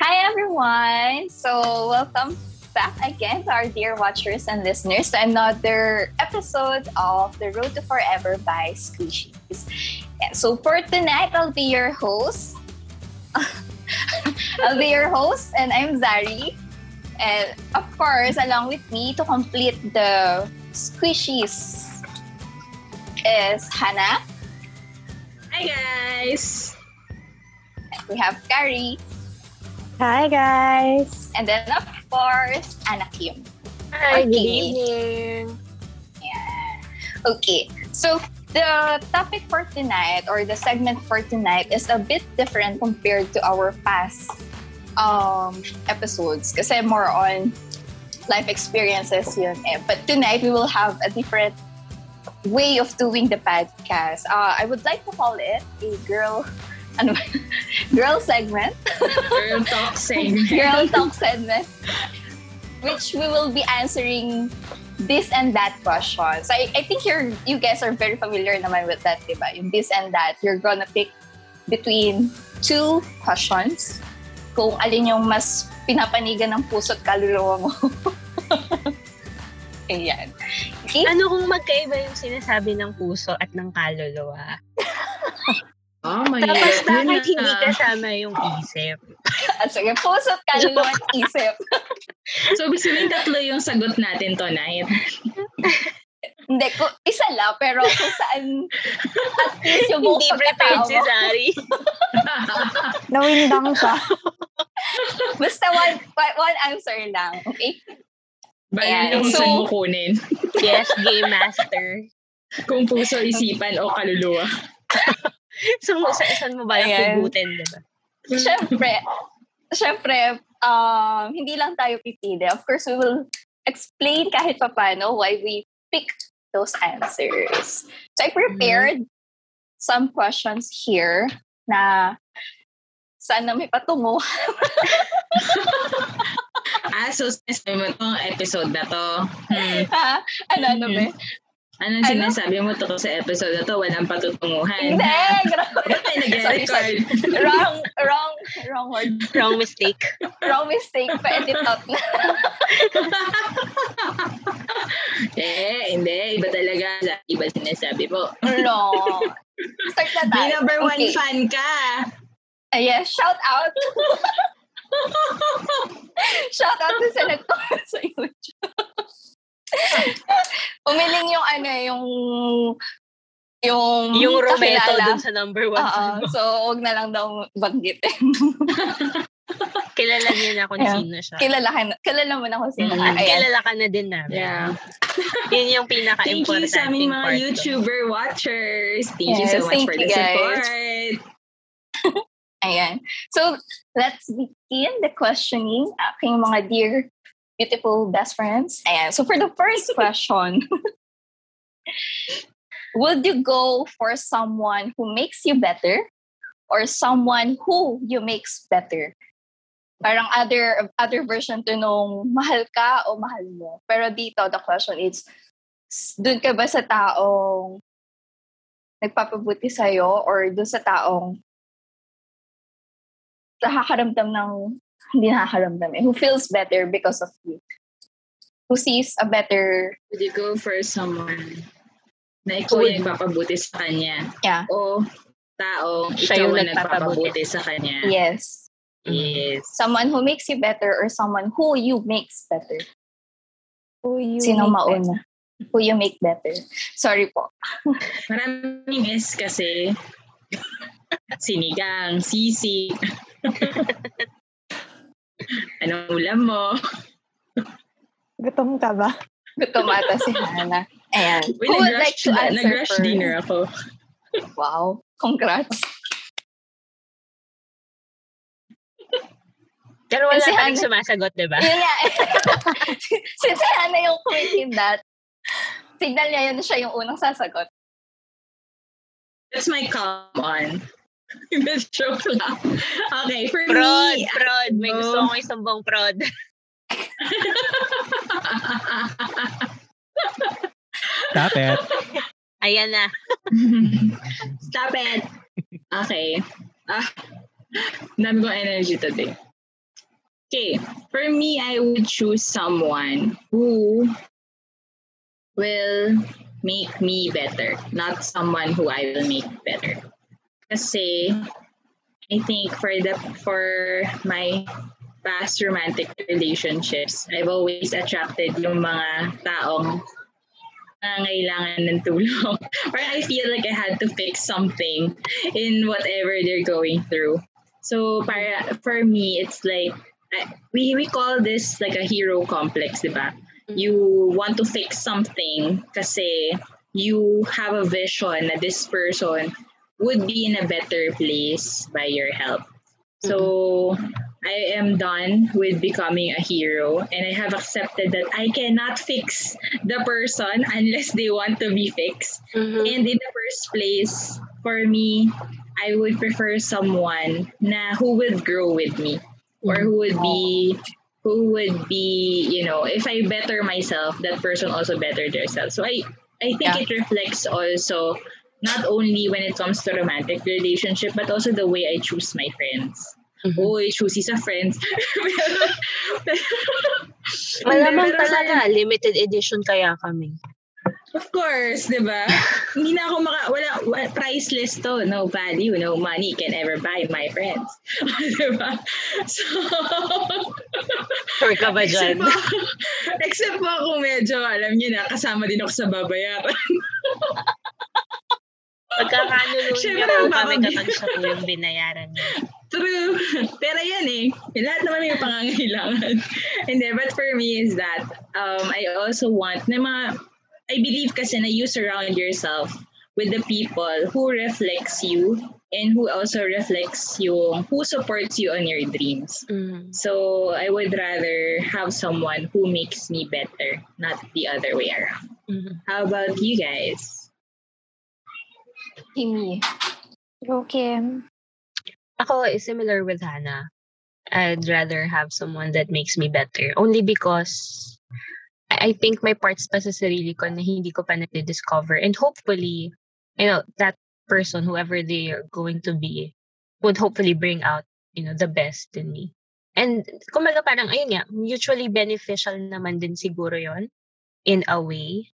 Hi, everyone. So, welcome back again to our dear watchers and listeners to another episode of The Road to Forever by Squishies. And so, for tonight, I'll be your host. I'll be your host, and I'm Zari. And of course, along with me to complete the Squishies is Hannah. Hi guys! We have Carrie. Hi guys! And then of course, Anna Kim. Hi, good evening! Yeah. Okay, so the topic for tonight or the segment for tonight is a bit different compared to our past um, episodes kasi more on life experiences yun eh. But tonight we will have a different way of doing the podcast. Uh, I would like to call it a girl ano, girl segment. Girl talk segment. girl talk segment. Which we will be answering this and that questions. I, I think you're you guys are very familiar naman with that, diba? Yung this and that. You're gonna pick between two questions kung alin yung mas pinapanigan ng puso't kaluluwa mo. Ayan. Okay? Ano kung magkaiba yung sinasabi ng puso at ng kaluluwa? Oh my Tapos God. Yun hindi na. kasama yung isip? Ah, Sige, puso't kaluluwa at isip. So, ibig sabihin tatlo yung sagot natin tonight. Hindi, ko, isa lang, pero kung saan at least yung buong Hindi prepared si pagkatao mo. Zari. Nawindang siya. Basta one, one answer lang, okay? Bayan Ayan. yung So- saan mo kunin. Yes, game master. Kung puso, isipan, o kaluluwa. So, sa saan mo ba yung hugutin, diba? Siyempre, siyempre, um, hindi lang tayo pipili. Of course, we will explain kahit papano why we pick those answers. So I prepared some questions here na sana may patungo. Ah, so mo itong episode na to. Hmm. ha? Ano, ano ba? Anong Ano? sinasabi mo to sa episode na to? Walang patutunguhan. Hindi! Nag-record? wrong, wrong, wrong word. Wrong mistake. Wrong mistake. Pa-edit out na. eh, hindi. Iba talaga. Iba sinasabi mo. No. Start na tayo. May number one Okay. fan ka. Ah, yes, shout out. shout out to sa nag-comment sa YouTube. Umiling yung ano, yung yung Yung Rometo kakilala. dun sa number one. Mo. so huwag na lang daw banggitin. Kilala niyo na kung Yeah. sino siya. kilala ka na, kilala mo na kung sino Mm. ka. Ayan. kilala ka na din namin. Yeah. Yun yung Thank pinaka-important you sa aming mga. YouTuber watchers. Thank you Yes, so much thank for you, the guys. support. Ayan. So, let's begin the questioning aking mga dear, beautiful best friends. Ayan. So, for the first question, would you go for someone who makes you better or someone who you makes better? Parang other other version to nung mahal ka o mahal mo. Pero dito, the question is, dun ka ba sa taong nagpapabuti sa'yo or dun sa taong nakakaramdam ng hindi nakakaramdam eh. Who feels better because of you. Who sees a better, Would you go for someone na ikaw Would- yung nagpapabuti sa kanya? yeah, O tao, Siya ikaw yung nagpapabuti. sa kanya? yes. Yes. Someone who makes you better or someone who you makes better. Who you Sino make mauna? Who you make better. Sorry po. Maraming S kasi. Sinigang, sisig. Anong ulam mo? Gutom ka ba? Gutom ata si Hannah. Ayan. Uy, Who would like to answer nag-rush first? dinner ako. Wow. Congrats. Pero wala Kasi pa rin sumasagot, di ba? Yun nga. Since si Hannah yung quick in that, signal niya yun siya yung unang sasagot. That's my come on. That's joke lang. Okay, for Prod, me, prod. May ano? gusto akong isumbong prod. Stop it. Ayan na. Stop it. Okay. Ah, dami kong energy today. Okay, for me, I would choose someone who will make me better, not someone who I will make better. Kasi I think for the for my past romantic relationships, I've always attracted yung mga taong nangangailangan ng tulong. or I feel like I had to fix something in whatever they're going through. So para for me, it's like we we call this like a hero complex, diba? You want to fix something kasi you have a vision that this person would be in a better place by your help. So I am done with becoming a hero and I have accepted that I cannot fix the person unless they want to be fixed. Mhm. And in the first place, for me, I would prefer someone na who would grow with me or who would be who would be, you know, if I better myself, that person also better themselves. So I I think Yeah. it reflects also not only when it comes to romantic relationship, but also the way I choose my friends. Mhm. Oh, I choose sa friends. Malamang talaga, limited edition kaya kami. Of course, di ba? Hindi na ako maka, wala, wala, priceless to. No value, no money can ever buy my friends. di ba? So, Sure ka ba except dyan? po, except po ako medyo, alam niyo na, kasama din ako sa babayaran. Pagkakanulo niyo kung kami kapag siya po yung binayaran niya. True. Pero yan eh. Lahat naman may pangangailangan. Hindi, but for me is that um, I also want na mga, I believe kasi na you surround yourself with the people who reflects you and who also reflects you, who supports you on your dreams. Mhm. So I would rather have someone who makes me better, not the other way around. Mhm. How about you guys? Kimi. Go, Kim. Ako is similar with Hannah. I'd rather have someone that makes me better. Only because I think may parts pa sa sarili ko na hindi ko pa na-discover. And hopefully, you know, that person, whoever they are going to be, would hopefully bring out, you know, the best in me. And kumbaga parang, ayun nga, mutually beneficial naman din siguro yon in a way.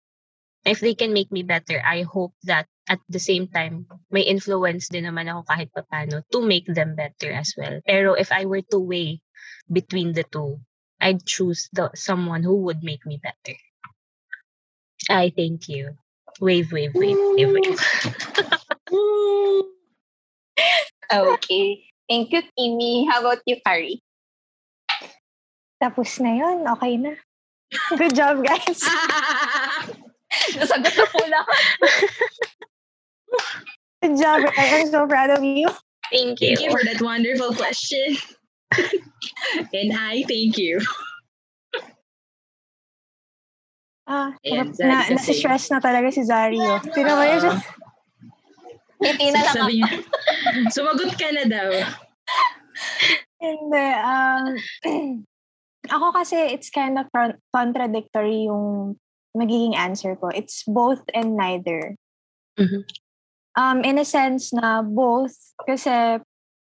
If they can make me better, I hope that at the same time, may influence din naman ako kahit papano to make them better as well. Pero if I were to weigh between the two, I'd choose the someone who would make me better. I thank you. Wave, wave, wave, wave, wave. Okay. Thank you, Kimi. How about you, Kari? Tapos na yun. Okay na. Good job, guys. Nasagot na po lang. Good job. I am so proud of you. Thank you. Thank you for that wonderful question. and I thank you. Ah, Ayan, na, nasi-stress na talaga si Zario. Tino mo yun? Hindi na lang Sabi ako. niya, sumagot ka na daw. Hindi. Um, ako kasi it's kind of con- contradictory yung magiging answer ko. It's both and neither. Mhm. Um, in a sense na both kasi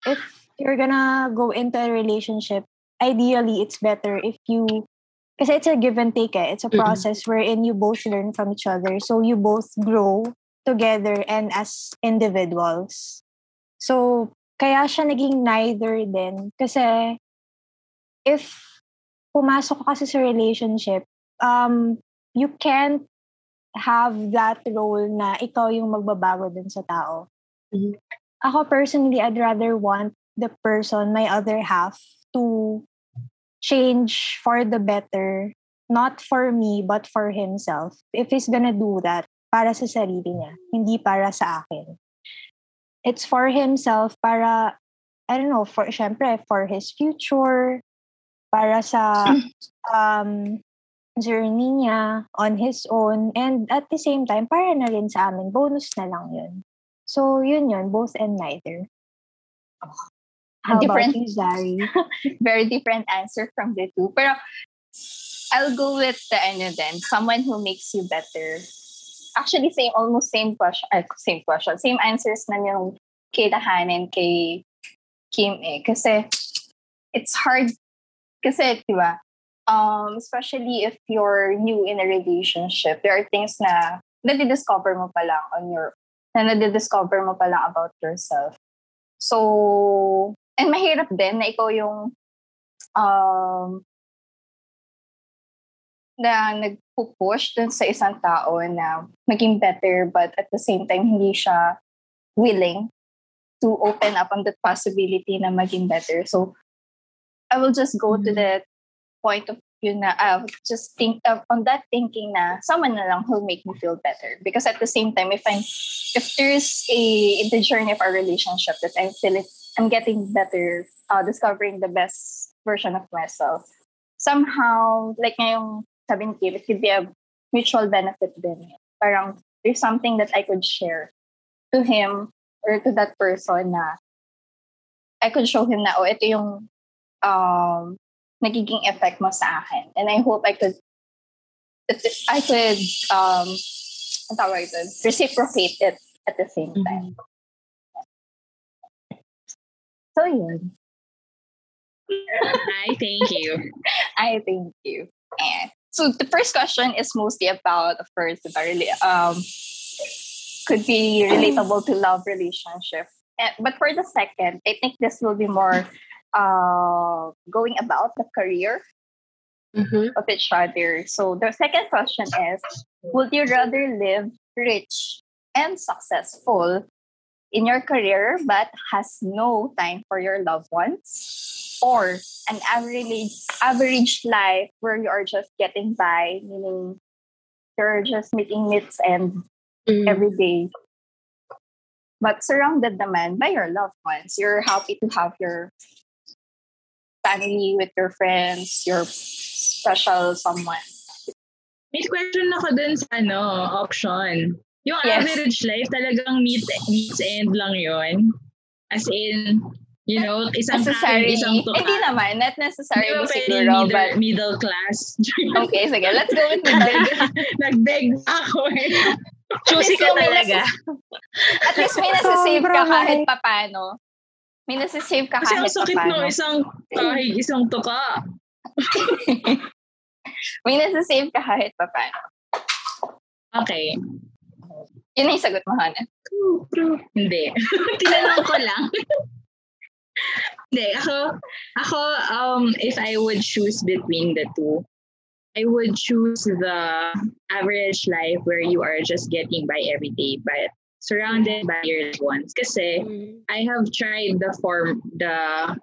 if you're gonna go into a relationship, ideally it's better if you kasi it's a give and take eh. It's a Mhm. process wherein you both learn from each other. So you both grow together and as individuals. So kaya siya naging neither din. Kasi if pumasok ka kasi sa relationship, um, you can't have that role na ikaw yung magbabago dun sa tao. Mhm. Ako personally, I'd rather want the person, my other half, to change for the better, not for me, but for himself. If he's gonna do that, para sa sarili niya, hindi para sa akin. It's for himself, para, I don't know, for, syempre, for his future, para sa um, journey niya on his own, and at the same time, para na rin sa amin, bonus na lang yun. So, yun yun, both and neither. How Different- about you, Zari? Very different answer from the two. Pero I'll go with the ano then, someone who makes you better. Actually, same, almost same question. ay, same question. Same answers na yung kay Dahan and kay Kim eh. Kasi it's hard Kasi, di ba, um, especially if you're new in a relationship, there are things na nadidiscover mo pa lang on your, na nadidiscover mo pa lang about yourself. So, and mahirap din na ikaw yung um, na nagpo-push dun sa isang tao na maging better but at the same time hindi siya willing to open up on that possibility na maging better. So, I will just go to the point of view na uh, just think of, on that thinking na someone na lang who'll make me feel better. Because at the same time, if I'm, if there's a, in the journey of our relationship that I'm feeling, I'm getting better, uh, discovering the best version of myself, somehow, like ngayong sabi ni Kim, it could be a mutual benefit din. Parang there's something that I could share to him or to that person na I could show him na, oh, ito yung um, nagiging effect mo sa akin. And I hope I could I could um ang tawag ito, reciprocate it at the same time. So yun. Hi, thank you. I thank you. And so the first question is mostly about, of course, um could be relatable to love relationship. And, but for the second, I think this will be more uh, going about the career Mm-hmm. of each other. So the second question is, would you rather live rich and successful in your career but has no time for your loved ones? Or an average average life where you are just getting by, meaning you're just meeting needs and Mm. every day. But surrounded naman by your loved ones. You're happy to have your family with your friends, your special someone. May question ako dun sa ano, option. Yung Yes. average life talagang meet, meets end lang yon As in, you know, isang Necessarily. kain, isang tuka. Hindi naman, not necessarily ba pwede siguro, middle, but middle class? okay, sige, let's go with middle. Nag-beg ako eh. Choosy ka talaga. At least may nasasave ka kahit papano. May nasasave ka Kasi ang kahit sakit papano. no, isang kahig, isang tuka. May nasasave ka kahit papano. Okay. Yun na yung sagot mo, true. Hindi. Tinanong ko lang. Hindi, ako, ako, um, if I would choose between the two, I would choose the average life where you are just getting by every day, but surrounded by your loved ones. Kasi Mm. I have tried the form, the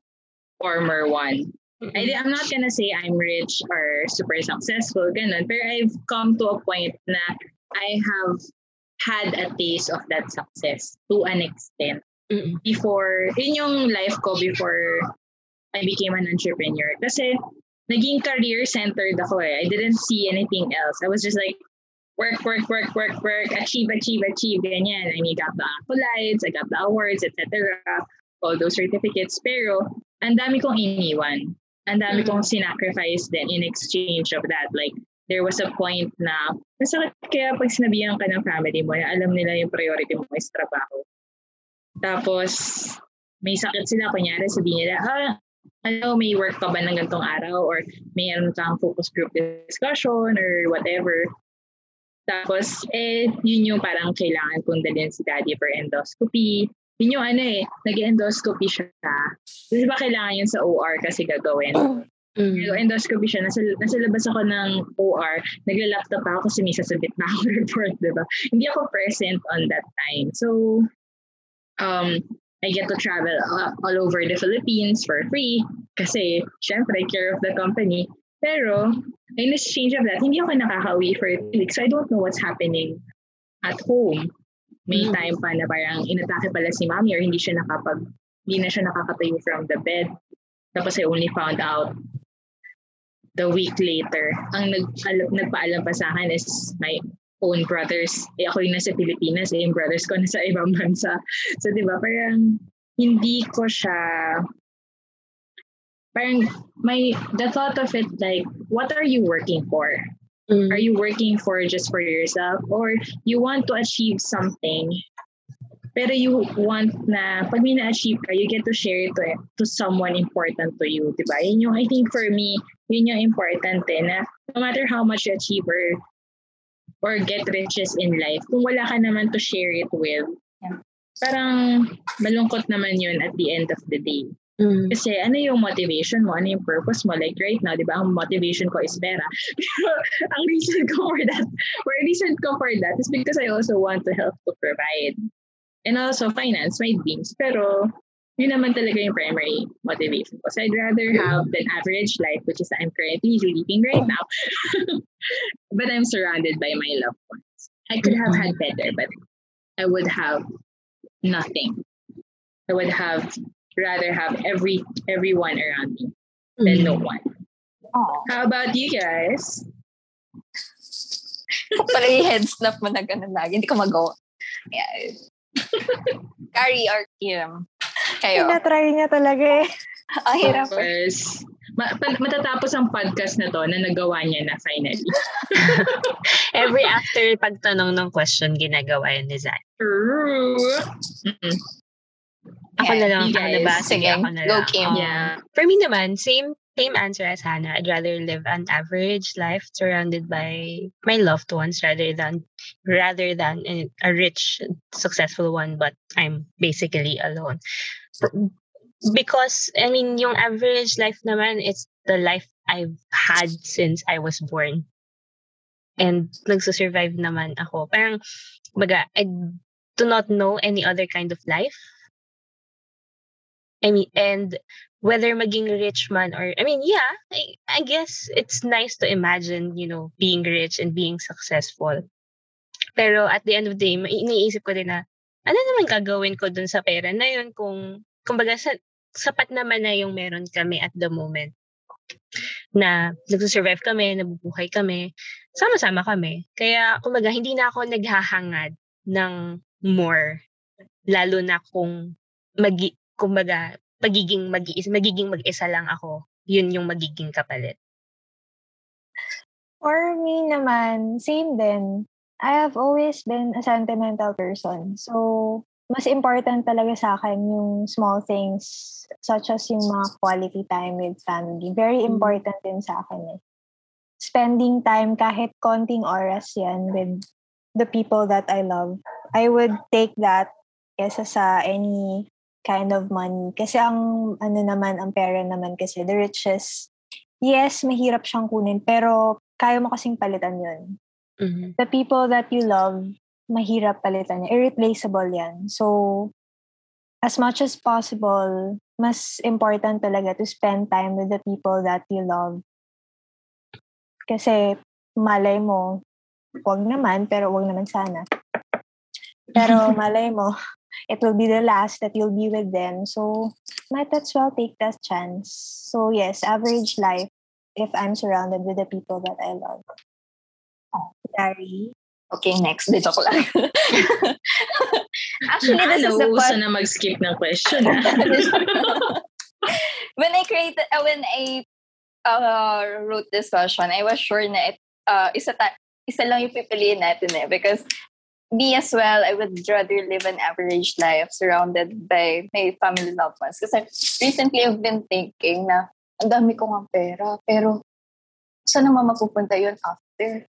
former one. I, I'm not gonna say I'm rich or super successful, ganun, pero I've come to a point na I have had a taste of that success to an extent Mm-mm. before, yun yung life ko before I became an entrepreneur. Kasi naging career-centered ako eh. I didn't see anything else. I was just like, work, work, work, work, work, achieve, achieve, achieve, ganyan. I mean, got the accolades, I got the awards, etc. All those certificates. Pero, ang dami kong iniwan. Ang dami kong sinacrifice din in exchange of that. Like, there was a point na, masakit kaya pag sinabihan ka ng family mo na alam nila yung priority mo is trabaho. Tapos, may sakit sila, kunyari sabihin nila, ah, ano, may work ka ba ng gantong araw or may ano kang focus group discussion or whatever. Tapos, eh, yun yung parang kailangan kong dalhin si daddy for endoscopy. Yun yung ano eh, nag-endoscopy siya. Di ba kailangan yun sa OR kasi gagawin? Mm. Pero endoscopy siya, nasa, nasa labas ako ng OR, nagla-laptop ako kasi may sasabit na ako report, di ba? Hindi ako present on that time. So, um, I get to travel uh, all over the Philippines for free kasi, syempre, care of the company. Pero, in exchange of that, hindi ako nakaka-uwi for two weeks. So, I don't know what's happening at home. May Mm. time pa na parang inatake pala si mami or hindi siya nakapag, hindi na siya nakakatayo from the bed. Tapos I only found out the week later. Ang nag, al- nagpaalam pa sa akin is my own brothers. Eh, ako yung nasa Pilipinas, eh, yung brothers ko nasa ibang bansa. So, di ba, parang hindi ko siya, parang my, the thought of it like, what are you working for? Mm. Are you working for just for yourself or you want to achieve something Pero you want na, pag may na-achieve ka, you get to share it to, to someone important to you, di ba? Yun yung, I think for me, yun yung important eh, na no matter how much you achieve or, or get riches in life, kung wala ka naman to share it with, parang malungkot naman yun at the end of the day. Mm. Kasi ano yung motivation mo? Ano yung purpose mo? Like right now, di ba, ang motivation ko is pera. Pero ang reason ko for that, or reason ko for that is because I also want to help to provide. And also finance my dreams. Pero yun naman talaga yung primary motivation ko. So I'd rather have an average life, which is I'm currently living right now. but I'm surrounded by my loved ones. I could have had better, but I would have nothing. I would have rather have every everyone around me than no one. Oh. How about you guys? Pala yung head snap mo na ganun lagi. Hindi ko magawa. Yeah. Carrie or Kim? Kayo. Tinatry niya talaga eh. Ang hirap. Of course. Ma- pa- matatapos ang podcast na to na nagawa niya na finally. Every after pagtanong ng question, ginagawa yun ni Zach. True. Mm-mm. Ako na lang, ako na ba? Sige, ako na go, lang. Kim. Yeah. For me naman, same same answer as Hannah. I'd rather live an average life surrounded by my loved ones rather than rather than a, a rich, successful one, but I'm basically alone. Because I mean, yung average life naman, it's the life I've had since I was born. And nagsusurvive naman ako. Parang, baga, I do not know any other kind of life. I mean, and whether maging rich man or, I mean, yeah, I, I guess it's nice to imagine, you know, being rich and being successful. Pero at the end of the day, iniisip ko din na, ano naman gagawin ko dun sa pera na yun kung, kumbaga, sa, sapat naman na yung meron kami at the moment na nagsusurvive kami, nabubuhay kami, sama-sama kami. Kaya, kumbaga, hindi na ako naghahangad ng more. Lalo na kung, magi, kumbaga, pagiging mag-iisa, magiging mag-isa lang ako, yun yung magiging kapalit. For me naman, same din. I have always been a sentimental person. So, mas important talaga sa akin yung small things such as yung mga quality time with family. Very Mm. important din sa akin eh. Spending time kahit konting oras yan with the people that I love. I would take that kesa sa any kind of money. Kasi ang ano naman, ang pera naman kasi, the riches, yes, mahirap siyang kunin, pero kaya mo kasing palitan yun. Mhm. The people that you love, mahirap palitan yan. Irreplaceable yan. So, as much as possible, mas important talaga to spend time with the people that you love. Kasi, malay mo, wag naman, pero wag naman sana. Pero malay mo, it will be the last that you'll be with them. So, might as well take that chance. So, yes, average life if I'm surrounded with the people that I love. Gary? Okay, next. Di joke lang. Actually, this is the part. na mag-skip ng question. ah. when I created, uh, when I uh, wrote this question, I was sure na it, uh, isa, ta- isa lang yung pipiliin natin eh. Because me as well, I would rather live an average life surrounded by my family loved ones. Kasi recently, I've been thinking na ang dami ko nga pera, pero saan naman mapupunta yun after?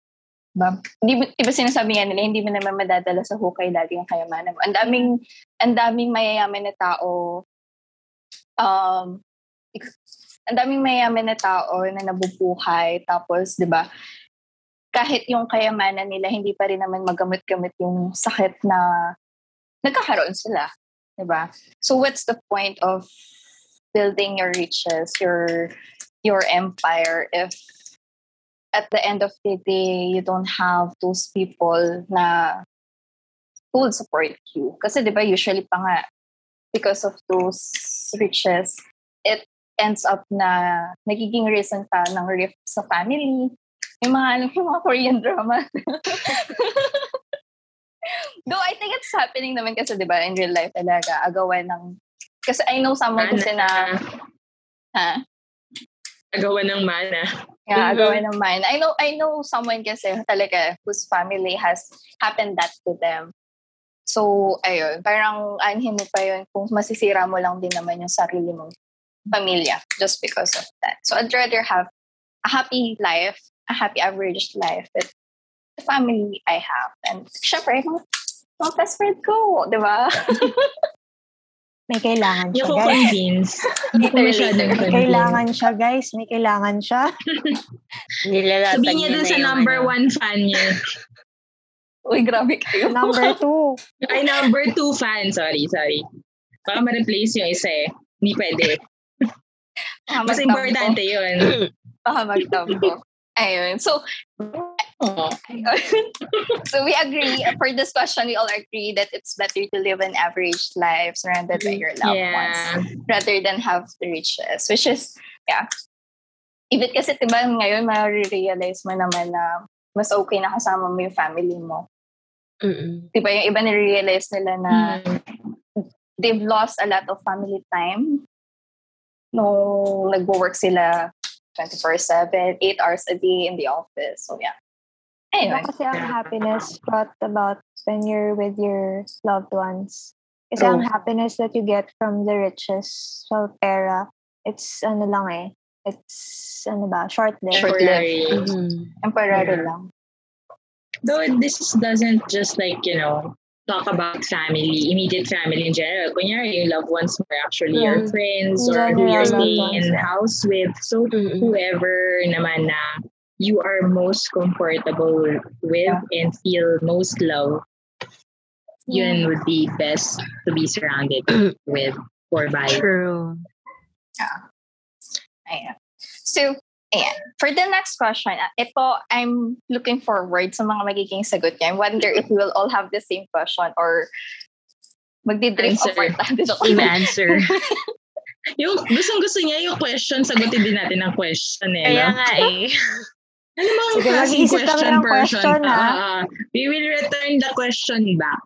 Diba? Hindi ba, diba sinasabi nga nila, hindi mo naman madadala sa hukay lagi ang kayamanan mo. Ang daming, ang daming mayayaman na tao, um, ang daming mayayaman na tao na nabubuhay, tapos, di ba, kahit yung kayamanan nila, hindi pa rin naman magamit-gamit yung sakit na nagkakaroon sila. Di ba? So what's the point of building your riches, your your empire if at the end of the day you don't have those people na who will support you. Kasi 'di ba usually pa nga because of those riches, it ends up na nagiging reason pa ng rift sa family. Yung mga, mo, yung mga Korean drama. Though I think it's happening naman kasi, di ba, in real life talaga, agawan ng, kasi I know someone kasi na, ha? Agawan ng mana. Yeah, Mhm. agawan ng mine. I know, I know someone kasi talaga whose family has happened that to them. So, ayun, parang anhin mo pa yun kung masisira mo lang din naman yung sarili mong pamilya just because of that. So, I'd rather have a happy life, a happy average life with the family I have. And syempre, mga, mga best friend ko, di ba? May kailangan siya, Yung guys. convince. Hindi ko masyadong May convince. kailangan siya, guys. May kailangan siya. Sabihin niya dun sa yung number ano. one fan niya. Uy, grabe kayo. Number two. Ay, number two fan. Sorry, sorry. Baka ma-replace yung isa eh. Hindi pwede. Mas importante yun. Baka magtampo. Ayun. So, so we agree for this question we all agree that it's better to live an average life surrounded by your loved ones Yeah. rather than have the riches which is yeah even kasi diba ngayon ma-realize mo naman na mas okay na kasama mo yung family mo Mm-mm. diba yung iba nare-realize nila na Mm. they've lost a lot of family time nung nagwo-work sila 24-7, 8 hours a day in the office. So, yeah. Anyway. Iba kasi ang Yeah. happiness brought about when you're with your loved ones. Kasi True. ang happiness that you get from the riches, so pera, it's ano lang eh. It's ano ba, short-lived. Short-lived. Temporary. Mhm. Temporary Yeah. lang. Though this doesn't just like, you know, talk about family, immediate family in general. Kunyari, yung loved ones mo are actually your Mm. friends In or who you're staying in the house with. So, Mm-mm. whoever naman na you are most comfortable with and feel most love, yun would be best to be surrounded with or by. True. Ayan. So, ayan. For the next question, ah, ito, I'm looking forward sa mga magiging sagot niya. I wonder if we will all have the same question or apart tayo. Joke Same answer. Yung gustong gusto niya yung question, sagutin din natin ang question eh. Kaya no? nga eh. Ano bang Sige, klaseng mag-iisip kami question ng person? question, ha? Ah, ah. we will return the question back.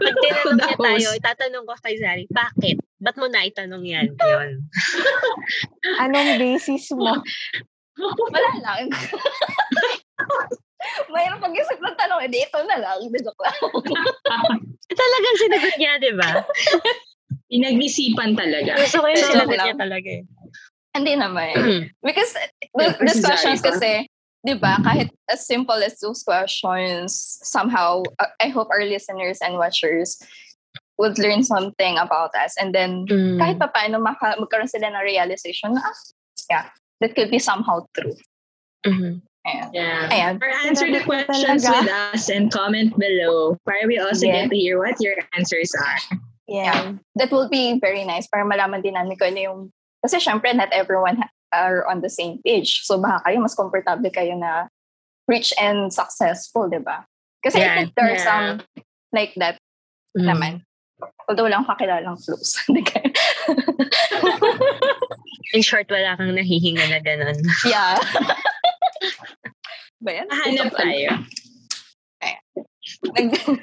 Pag tinanong niya tayo, itatanong ko kay Zari, bakit? Ba't mo na itanong yan? Yun. Anong basis mo? Wala lang. Mayroon pag-isip ng tanong, edi ito na lang. Joke lang. Talagang sinagot niya, di ba? Pinag-isipan talaga. Gusto ko yung sinagot niya talaga eh. Hindi naman. Because Yeah, th- these questions kasi, di ba, kahit as simple as those questions, somehow, uh, I hope our listeners and watchers would learn something about us. And then, Mm. kahit pa paano maka- magkaroon sila ng realization na, ah, yeah, that could be somehow true. Mhm. Ayan. Yeah. Ayan. Or answer the questions with us and comment below para we also Yeah. get to hear what your answers are. Yeah. That will be very nice para malaman din namin kung ano yung, kasi syempre, not everyone are on the same page. So, baka kayo, mas comfortable kayo na rich and successful, di ba? Kasi I think there are Yeah. some like that Mm. naman. Although wala akong kakilalang close. In short, wala kang nahihinga na ganun. yeah. ba yan? Hanap tayo. Nag-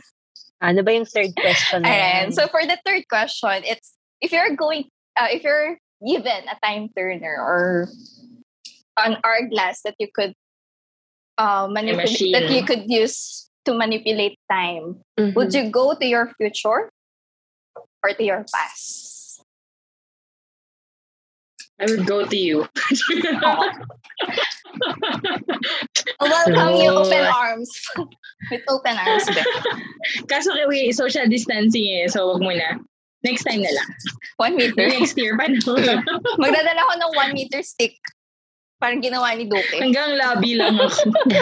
Ano ba yung third question? Ayan. So for the third question, it's if you're going, uh, if you're given a time turner or an hourglass that you could uh, manipulate, that you could use to manipulate time, Mhm. would you go to your future or to your past? I would go to you. Welcome you True. open arms. With open arms. Kaso kaya social distancing eh, so wag muna. Next time na lang. One meter. Next year pa no. Magdadala ko ng one meter stick. Parang ginawa ni Duque. Hanggang labi lang ako.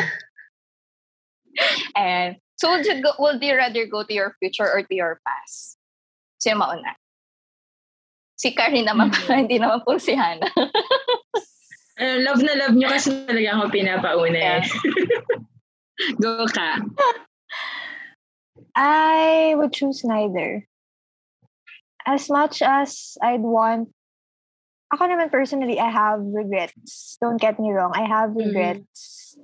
And so would you go, would you rather go to your future or to your past? Sino mauna? Si Karen naman pala, hindi naman po si Hannah. Ano, love na love nyo kasi talaga ako pinapauna eh. Go ka. I would choose neither. As much as I'd want, ako naman personally, I have regrets. Don't get me wrong, I have Mhm. regrets.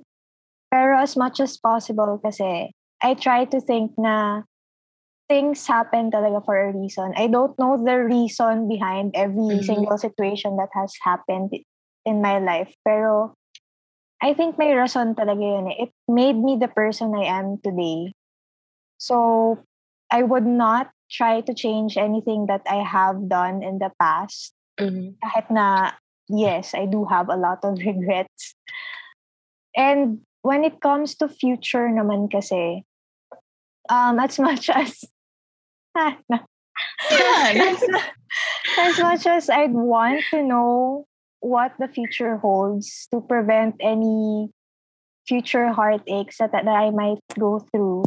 Pero as much as possible kasi, I try to think na things happen talaga for a reason. I don't know the reason behind every Mhm. single situation that has happened in my life. Pero I think may rason talaga yun eh. It made me the person I am today. So, I would not try to change anything that I have done in the past. Mhm. Kahit na, yes, I do have a lot of regrets. And when it comes to future naman kasi, um, as much as, as, as much as I'd want to know what the future holds to prevent any future heartaches that, that I might go through,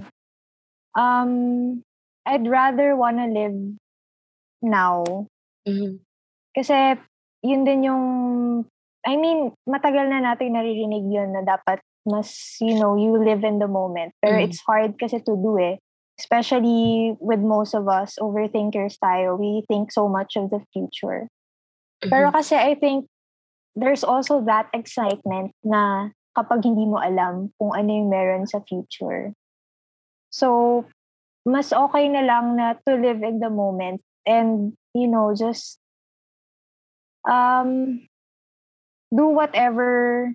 um, I'd rather wanna live now. Mhm. Kasi yun din yung, I mean, matagal na natin naririnig yun na dapat mas, you know, you live in the moment. Pero Mm. it's hard kasi to do eh. Especially with most of us, overthinkers tayo. We think so much of the future. Pero Mhm. kasi I think there's also that excitement na kapag hindi mo alam kung ano yung meron sa future. So, mas okay na lang na to live in the moment and, you know, just um, do whatever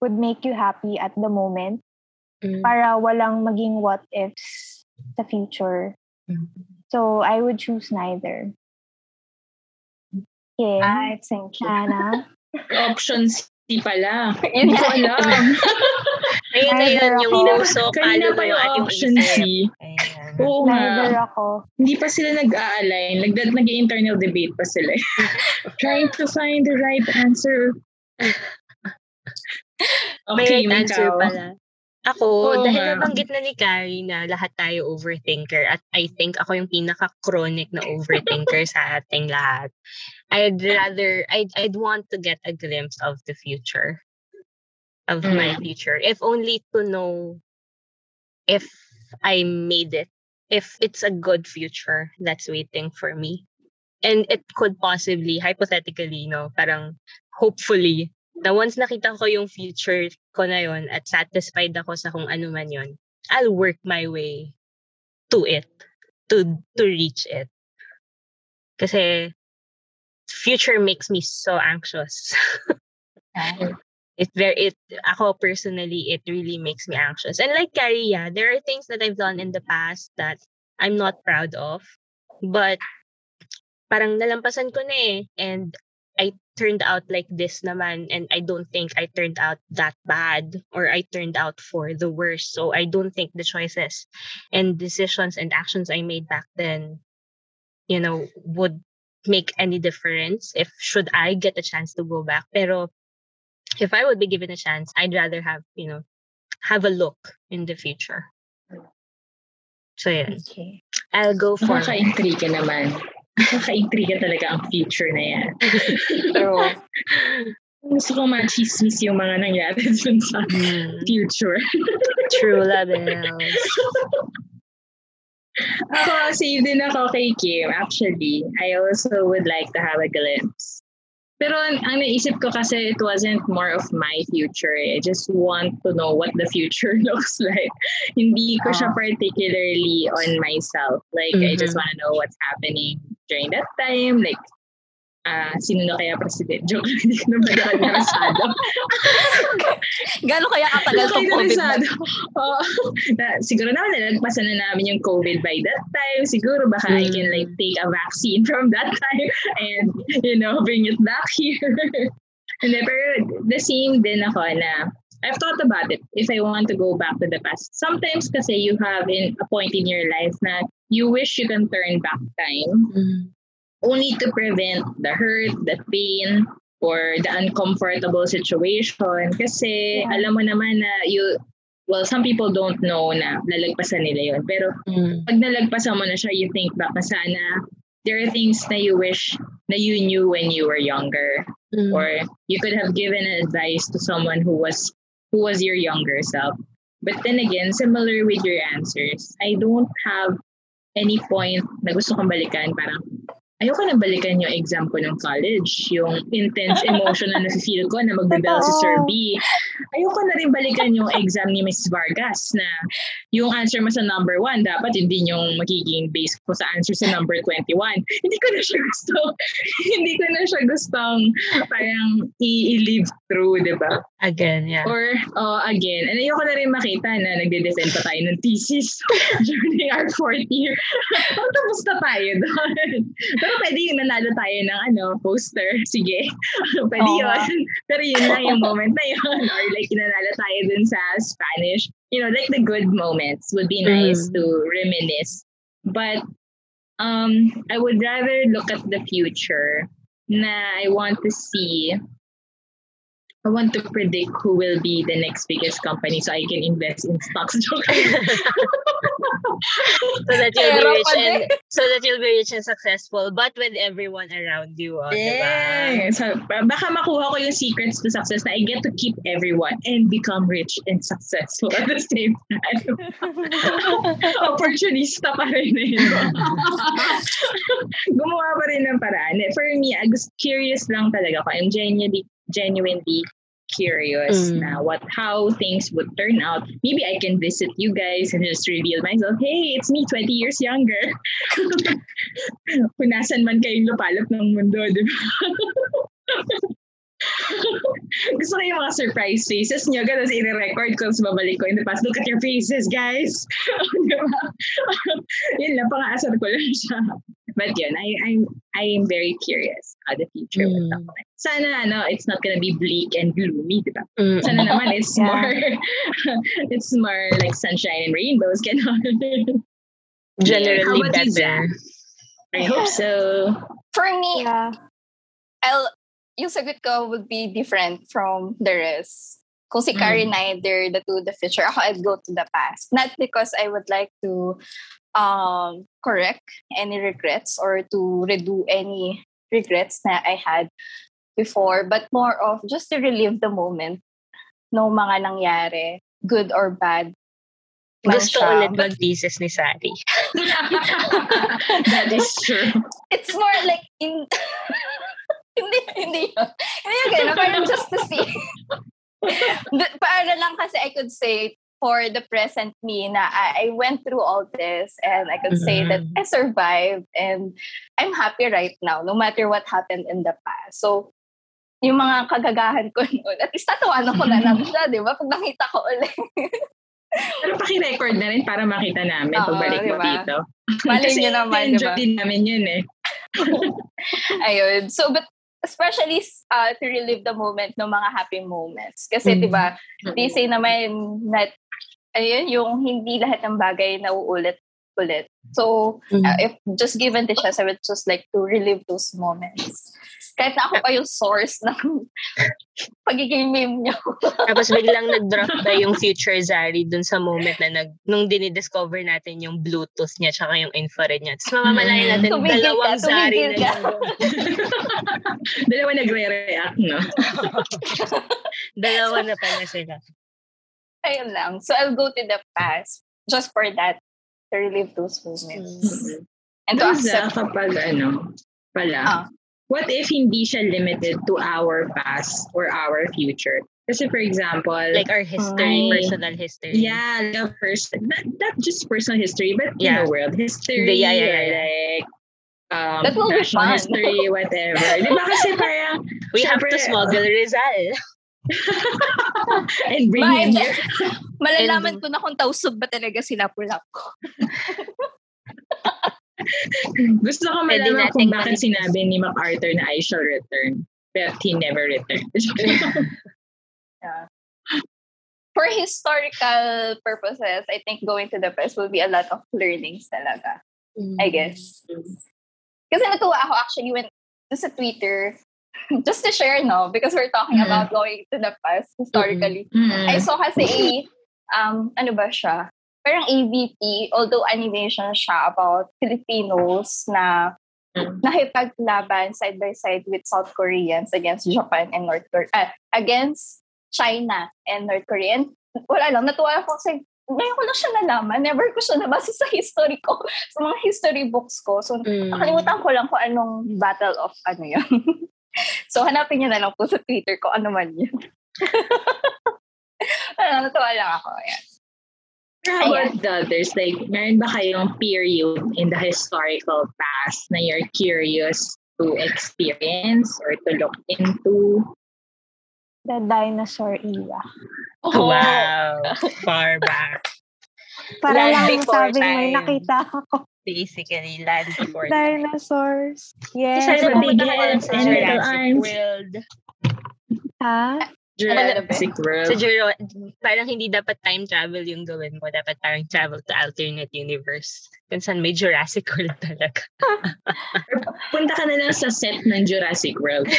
would make you happy at the moment Mhm. para walang maging what ifs sa future. Mhm. So, I would choose neither. Yeah. I think you. Hannah? Option C pala. Yun Hindi ko alam. Ayun na yun, Neither yung ako. puso, Kanina pa yung ating option C. Oo Neither nga. ako. Hindi pa sila nag-a-align. Nag nag-internal debate pa sila. Trying to find the right answer. May Okay, right answer pala. Ako, Oo dahil nabanggit na ni Carrie na lahat tayo overthinker at I think ako yung pinaka-chronic na overthinker sa ating lahat. I'd rather, I'd, I'd want to get a glimpse of the future. Of my Mm. future. If only to know if I made it. If it's a good future that's waiting for me. And it could possibly, hypothetically, no, parang hopefully, na once nakita ko yung future ko na yon at satisfied ako sa kung ano man yon, I'll work my way to it, to to reach it. Kasi future makes me so anxious. it very it ako personally it really makes me anxious. And like Carrie, yeah, there are things that I've done in the past that I'm not proud of, but parang nalampasan ko na eh and I turned out like this naman and I don't think I turned out that bad or I turned out for the worst. So I don't think the choices and decisions and actions I made back then, you know, would make any difference if should I get a chance to go back. Pero if I would be given a chance, I'd rather have, you know, have a look in the future. So yeah, Okay. I'll go for Nakaka-intriga naman. Nakaka-intriga talaga ang future na yan. True. Gusto ko machismis yung mga nangyari dun sa Mm, future. true labels. Ako, same din ako kay Kim. Actually, I also would like to have a glimpse. Pero ang, naisip ko kasi it wasn't more of my future. I just want to know what the future looks like. Hindi ko siya Ah. particularly on myself. Like, I just Mhm. want to know what's happening during that time. Like, ah sino na kaya president? Joke lang, hindi ko naman interesado. Gano'n kaya katagal tong COVID na? Oo. na, siguro naman nalagpasan na namin yung COVID by that time. Siguro baka I can like take a vaccine from that time and, you know, bring it back here. Hindi, pero the same din ako na I've thought about it if I want to go back to the past. Sometimes kasi you have in a point in your life na you wish you can turn back time Mm, only to prevent the hurt, the pain, or the uncomfortable situation. Kasi Yeah. alam mo naman na you, well, some people don't know na lalagpasan nila yon Pero mm, pag nalagpasan mo na siya, you think back na sana there are things na you wish na you knew when you were younger. mm. Or you could have given advice to someone who was who was your younger self. But then again, similar with your answers, I don't have any point na gusto kong balikan. Parang, ayoko na balikan yung exam ko ng college. Yung intense emotion na nafe-feel ko na magbibel si Sir B. ayoko na rin balikan yung exam ni Miss Vargas na yung answer mo sa number one, dapat hindi yung magiging base ko sa answer sa number 21. Hindi ko na siya gusto. hindi ko na siya gustong parang i-live through, di ba? Again, yeah. Or, uh, again, and ayoko na rin makita na nagde-defend pa tayo ng thesis during our fourth year. Tapos na tayo doon. Pero pwede yung nanalo tayo ng ano, poster. Sige. pwede Oo. yun. Pero yun lang yung moment na yun. Or like, nanalo tayo dun sa Spanish. You know, like the good moments would be nice Mm. to reminisce. But um, I would rather look at the future na I want to see I want to predict who will be the next biggest company so I can invest in stocks. So that you'll be rich and so that you'll be rich and successful, but with everyone around you. Oh, diba? Yeah. So, ba- baka makuha ko yung secrets to success na I get to keep everyone and become rich and successful at the same time. Opportunista pa rin eh. Gumawa pa rin ng paraan. Eh, For me, I was curious lang talaga ako. I'm genuinely, genuinely curious Mm. na what how things would turn out. Maybe I can visit you guys and just reveal myself, hey, it's me 20 years younger. Kung nasan man kayong lupalop ng mundo, di ba? Gusto ko yung mga surprise faces nyo, ganun, i-record ko, tapos babalik ko in the past. Look at your faces, guys! Di ba? Yun lang, pang-aasar ko lang siya. But yun, I, I'm, I am very curious how the future will Mm. look like. Sana, ano, it's not gonna be bleak and gloomy, di ba? Mm. Sana naman, it's Yeah. more, it's more like sunshine and rainbows, ganun. How Generally about you, better. I hope so. For me, Yeah. I'll, yung sagot ko would be different from the rest. Kung si Mm. Karen either the to the future, ako I'd go to the past. Not because I would like to um correct any regrets or to redo any regrets na I had before, but more of just to relive the moment no mga nangyari, good or bad. Gusto siya. ulit mag-thesis ni Sari. that is true. it's more like in hindi hindi yun. Hindi yun ganun. Parang just to see. Para lang kasi I could say for the present me na I, I went through all this and I could say that Mhm. I survived and I'm happy right now no matter what happened in the past. So yung mga kagagahan ko noon, at least tatawanan ko na lang siya, di ba? Pag nakita ko ulit. Pero paki-record na rin para makita namin Oo, pagbalik mo diba? dito. Malay niyo naman, di enjoy ba? din namin yun eh. Ayun. So, but especially uh, to relive the moment ng mga happy moments. Kasi, Mm. di ba, they say naman that, ayun, yung hindi lahat ng bagay na uulit ulit. So, Mm. uh, if just given the chance, I would just like to relive those moments. Kahit na ako pa yung source ng pagiging meme nyo. Tapos biglang nag-drop ba yung future Zari dun sa moment na nag, nung dinidiscover natin yung Bluetooth niya tsaka yung infrared niya. Tapos mamamalayan natin Tumigil ka, dalawang Zari tumigil na ka. Dalawa nagre-react, no? Dalawa na pala sila. Ayun lang. So, I'll go to the past just for that, to relive those moments. Mm. And to Tapos accept. kapag ano, pala, Ah. What if hindi siya limited to our past or our future? Kasi for example, Like our history, Ay. personal history. yeah, like a person, not, not just personal history, but you Yeah. know, world history, The- yeah, yeah, yeah, yeah. like um, That will be national fun. history, whatever. Di ba kasi parang, We have to syempre, smuggle Rizal. and bring him here. Malalaman ko na kung tausog ba talaga sila pulak ko. Gusto ko malaman kung bakit sinabi ni MacArthur na I shall return. But he never returned. For historical purposes, I think going to the past will be a lot of learnings talaga. I guess. Kasi natuwa ako actually when sa Twitter, just to share, no? Because we're talking Mhm. about going to the past historically. Mm. I saw kasi a, um, ano ba siya? Parang AVP, although animation siya about Filipinos na Mm. nakipaglaban side by side with South Koreans against Japan and North Korea. ah, against China and North Korea. And wala lang, natuwa ako kasi ngayon ko lang siya nalaman. Never ko siya nabasa sa history ko, sa mga history books ko. So, Mm. nakalimutan ko lang kung anong battle of ano yun. so, hanapin niyo na lang po sa Twitter ko ano man yun. Wala, natuwa lang ako. Ayan. How about the others? Like, meron ba kayong period in the historical past na you're curious to experience or to look into? The dinosaur era. Oh, Wow. Far back. Para Land lang sabing may nakita ako. Basically, land before. Dinosaurs. Yes. Heads sa and little Jurassic arms. World. Ha? Jurassic World. Sa Juro, parang hindi dapat time travel yung gawin mo. Dapat parang travel to alternate universe. Kung saan may Jurassic World talaga. Punta ka na lang sa set ng Jurassic World.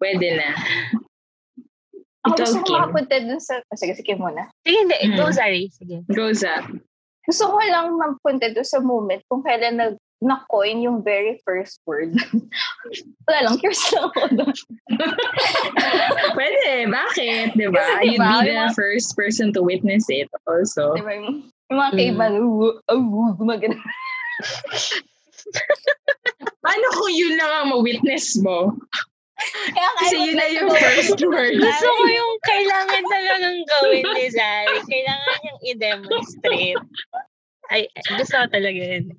Pwede na. Ako Ikaw, gusto ko Kim. makapunta dun sa... oh, Sige, sige muna. Sige, hindi. Hmm. Go, Zari. Sige. Goes up. Gusto ko lang mapunta dun sa moment kung kailan nag na-coin yung very first word. Wala lang, curious lang ako doon. Pwede. Bakit? Diba? Kasi You'd diba, be yung the mga- first person to witness it also. Diba yung, yung mga Mm. caveman, uh, uh, gumagana. Paano kung yun lang ang ma-witness mo? Kaya Kasi yun na yung first word. Gusto ko yung kailangan talagang gawin ni Zari. Kailangan niyang i-demonstrate. Ay, gusto ko talaga yun.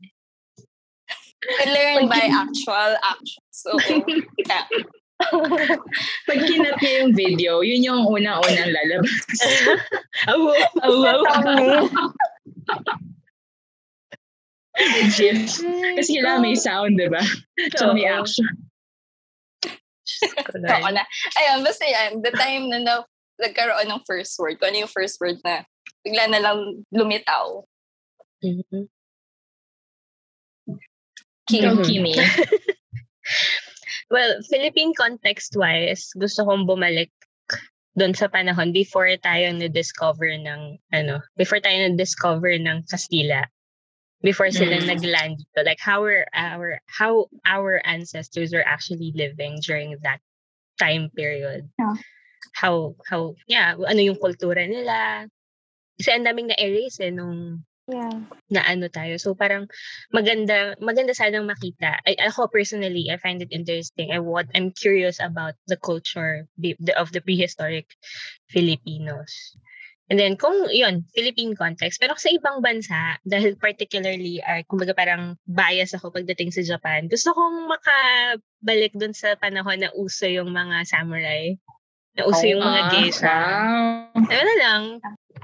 To learn by actual action. So, yeah. Pag kinat niya yung video, yun yung unang-unang lalabas. Awo, awo. Thumbnail. Legit. Kasi kailangan may sound, di ba? Tsaka may Oo. action. Ako na. Ayun, basta yan. The time na, na nagkaroon ng first word, kung ano yung first word na bigla na lang lumitaw. Mhm. Kimi. Well, Philippine context-wise, gusto kong bumalik doon sa panahon before tayo na-discover ng, ano, before tayo na-discover ng Kastila. Before sila Mm. nag-land dito. Like, how our, our, how our ancestors were actually living during that time period. Yeah. How, how, yeah, ano yung kultura nila. Kasi ang daming na-erase eh, nung Yeah. na ano tayo. So parang maganda maganda sanang makita. I, ako personally, I find it interesting. I what I'm curious about the culture of the prehistoric Filipinos. And then kung yun, Philippine context, pero sa ibang bansa, dahil particularly, uh, kumbaga parang bias ako pagdating sa Japan, gusto kong makabalik dun sa panahon na uso yung mga samurai. Na uso yung mga Ah, geisha. Wow. Ano lang,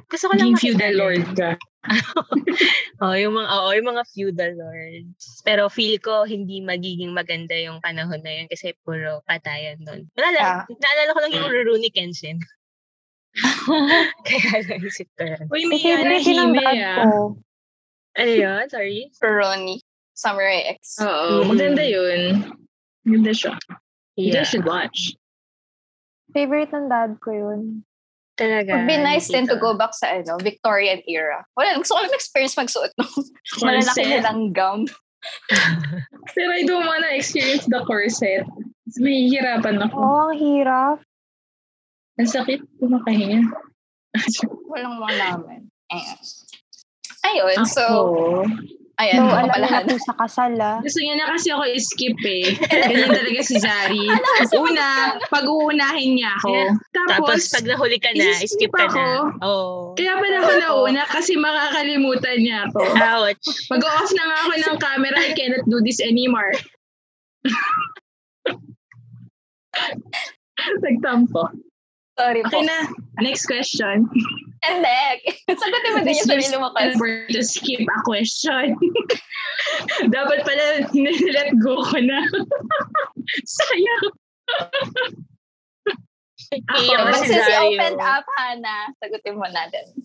gusto ko lang makita feudal lord ka. Oh, yung mga oo, yung mga feudal lords. Pero feel ko hindi magiging maganda yung panahon na yun kasi puro patayan doon. Wala lang. Naalala ko lang yung Rurouni Kenshin. Kaya naisip ko yan. Uy, May anahime ah. Ano yun? Sorry? Peroni. Samurai X. Oo, Mm. maganda yun. Maganda siya. You Yeah. guys should watch. Favorite ng dad ko yun. Talaga. Would be nice din to go back sa ano, Victorian era. Wala, gusto ko lang experience magsuot ng malalaki Corset. nilang gown. Pero I don't wanna experience the corset. May hihirapan ako. Oo, ang hirap. Ang sakit kumakahinga. Walang mga namin. Ayan. Ayun, so, Ako, ayan, Though mga alam na sa kasal ah. gusto niya na kasi ako skip eh. Ganyan talaga si Zari. Una, pag-uunahin niya ako. Yeah. Tapos, Tapos, pag nahuli ka na, skip ka na. ako. Oh. kaya pala ako nauna kasi makakalimutan niya ako. Ouch. Mag-off na nga ako ng camera. I cannot do this anymore. Nagtampo. Sorry po. Okay na. Next question. Hindi. Sagutin mo din This yung sarili was mo kasi. never to skip a question. Dapat pala nilet go ko na. Sayang. Ako, Iyak But si you opened up, Hana, sagutin mo natin.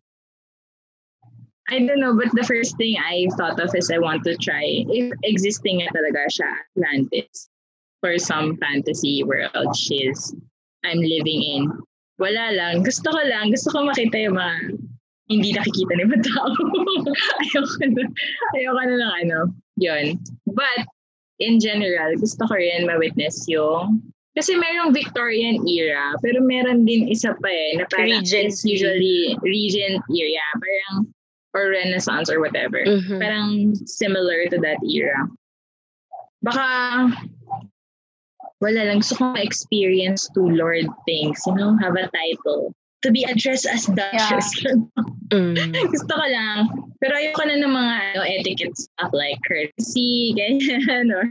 I don't know, but the first thing I thought of is I want to try if existing nga talaga siya Atlantis for some fantasy world she's I'm living in. Wala lang. Gusto ko lang. Gusto ko makita yung mga hindi nakikita ni mga tao. ayoko na. Ayoko na lang ano. Yun. But, in general, gusto ko rin ma-witness yung kasi merong Victorian era, pero meron din isa pa eh, na parang Regency. usually Regent era. Parang, or Renaissance or whatever. Mhm. Parang similar to that era. Baka, wala lang. Gusto kong experience to Lord things, you know, have a title. to be addressed as Duchess. Mm. Gusto ko lang. Pero ayoko na ng mga ano, etiquette stuff like courtesy, ganyan, or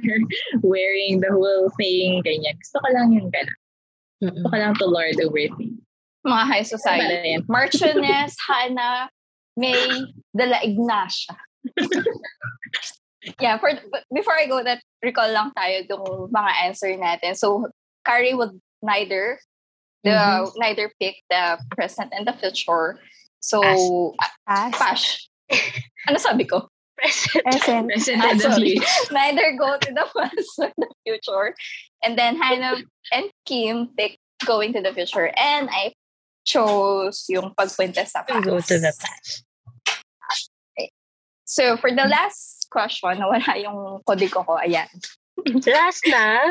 wearing the whole thing, ganyan. Gusto ko lang yung gano'n. Gusto ko lang to lord over things. Mga high society. yan. Marchioness, Hannah, May, de la Ignacia. Yeah, for but before I go, that recall lang tayo yung mga answer natin. So, Carrie would neither the Mhm. neither pick the present and the future. So, Pass. Pash. ano sabi ko? Present. Present. Present Ah, and the sorry. future. neither go to the past or the future. And then Hannah and Kim picked going to the future. And I chose yung pagpunta sa past. Go to the past. So for the last question, nawala yung kodigo ko. Ayan. Last na?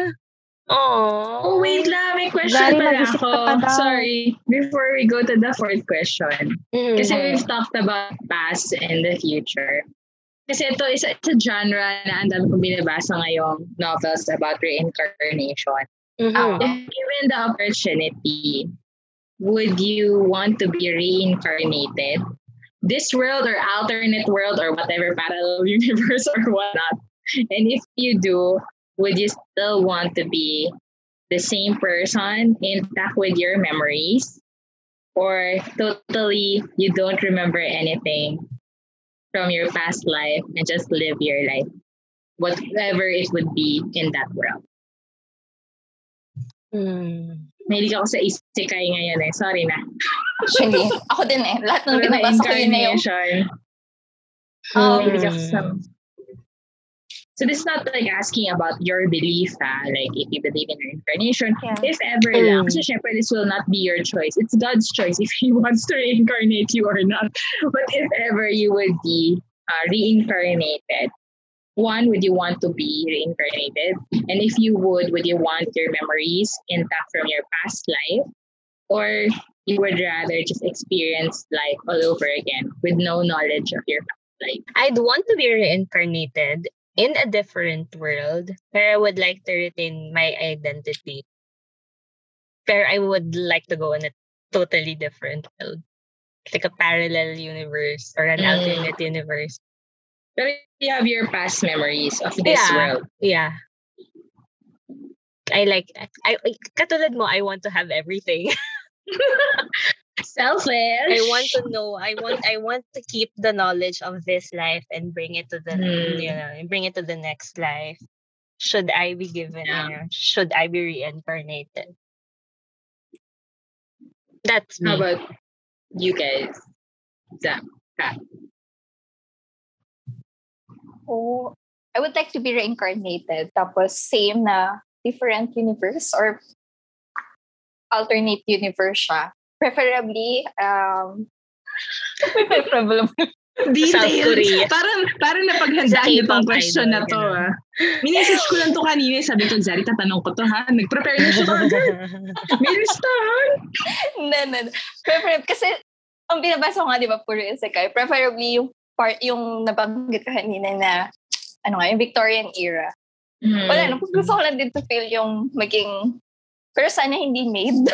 Oh, Oh, wait lang. May question Dari, pala ako. pa. Sorry. Before we go to the fourth question. Mm. Kasi we've talked about past and the future. Kasi ito is it's a genre na ang dami kong binabasa ngayong novels about reincarnation. Mhm. If given the opportunity, would you want to be reincarnated? This world or alternate world or whatever parallel universe or whatnot. And if you do, would you still want to be the same person intact with your memories? Or totally you don't remember anything from your past life and just live your life, whatever it would be in that world? Mm. Mahilig ako sa isekai ngayon eh. Sorry na. Actually, ako din eh. Lahat ng binabasa ko yun na yung. Um, Mahilig ako sa... So this is not like asking about your belief, ah, like if you believe in reincarnation. Yeah. If ever lang, Mm. kasi syempre this will not be your choice. It's God's choice if He wants to reincarnate you or not. But if ever you would be uh, reincarnated, one, would you want to be reincarnated? And if you would, would you want your memories intact from your past life? Or you would rather just experience life all over again with no knowledge of your past life? I'd want to be reincarnated in a different world where I would like to retain my identity. Where I would like to go in a totally different world. Like a parallel universe or an Mm. alternate universe. But you have your past memories of this Yeah. world. Yeah. I like I, I katulad mo I want to have everything. Selfish. I want to know. I want. I want to keep the knowledge of this life and bring it to the. Hmm. You know, bring it to the next life. Should I be given? Yeah. You know, should I be reincarnated? That's me. How about you guys? Zach. Oh, I would like to be reincarnated. Tapos same na different universe or alternate universe siya. Preferably, um, preferable. Korea. Parang, parang napaghandaan niyo tong question na to. Ah. Minessage ko lang to kanina. Sabi ko, Zari, tatanong ko to ha. Nag-prepare na siya agad. May listahan. Hindi, hindi. Prefer, kasi ang binabasa ko nga, di ba, puro isekai. Preferably yung part, yung nabanggit ko kanina na, ano nga, yung Victorian era. Hmm. Wala, no, gusto ko lang din to feel yung maging, pero sana hindi maid.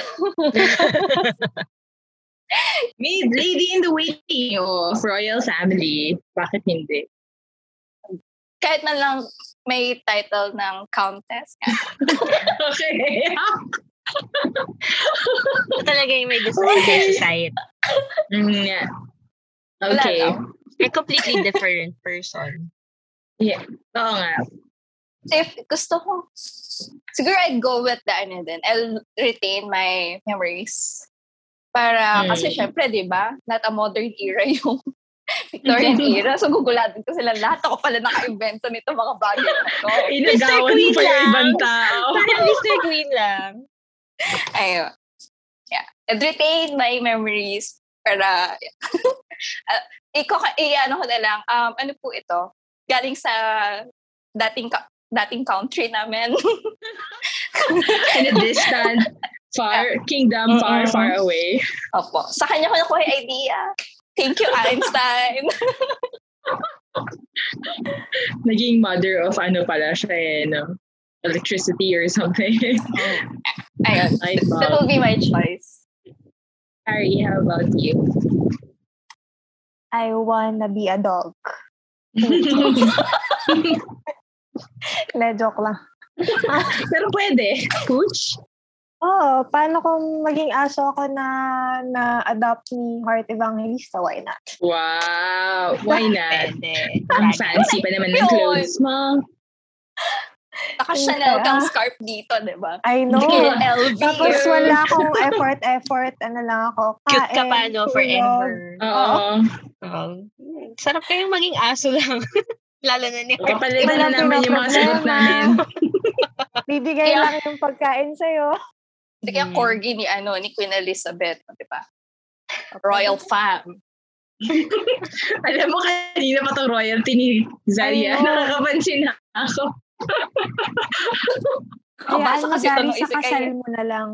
Maid, lady in the waiting of royal family. Bakit hindi? Kahit man lang may title ng countess. Okay. Ito talaga yung may gusto sa society. Mm, yeah. Wala Okay. A completely different person. Yeah. Oo nga. If gusto ko, siguro I'd go with the ano din. I'll retain my memories. Para, Mm. kasi syempre, di ba, not a modern era yung Victorian era. So, gugulatin ko sila lahat. Ako pala naka-invento nito mga bagay na to. Inagawan mo Queen pa yung ibang tao. Parang Mr. Queen lang. Ayun. Yeah. I'd retain my memories para, uh, iko, i-ano ko na lang, um, ano po ito? Galing sa dating ka- dating country namin. In a distant, far, kingdom far, Mm-mm. far away. Opo. Sa kanya ko nakuha yung idea. Thank you, Einstein. Naging mother of ano pala siya eh, no? Electricity or something. Ayun. Light That will be my choice. Harry, how about you? I wanna be a dog. Le, joke lang. Pero pwede. Pooch? Oo, paano kung maging aso ako na na-adopt ni Heart Evangelista? Why not? Wow. Why not? Pwede. Ang fancy pa naman ng clothes mo. Naka-Chanel kang Yeah. scarf dito, di ba? I know. LV. Tapos wala akong effort, effort. Ano lang ako. Cute ka kain, pa, no? Forever. Oo. Oh. Sarap kayong maging aso lang. Lalo na ni Heart. Kapalitan na naman yung mga sagot problema. namin. Bibigay Kaya- lang yung pagkain sa'yo. Hindi kaya Mm. corgi ni ano ni Queen Elizabeth, di ba? Royal fam. Alam mo, kanina pa itong royalty ni Zaria. Nakakapansin na ako. Kabasa ano, kasi nung sa isa kasal mo na lang.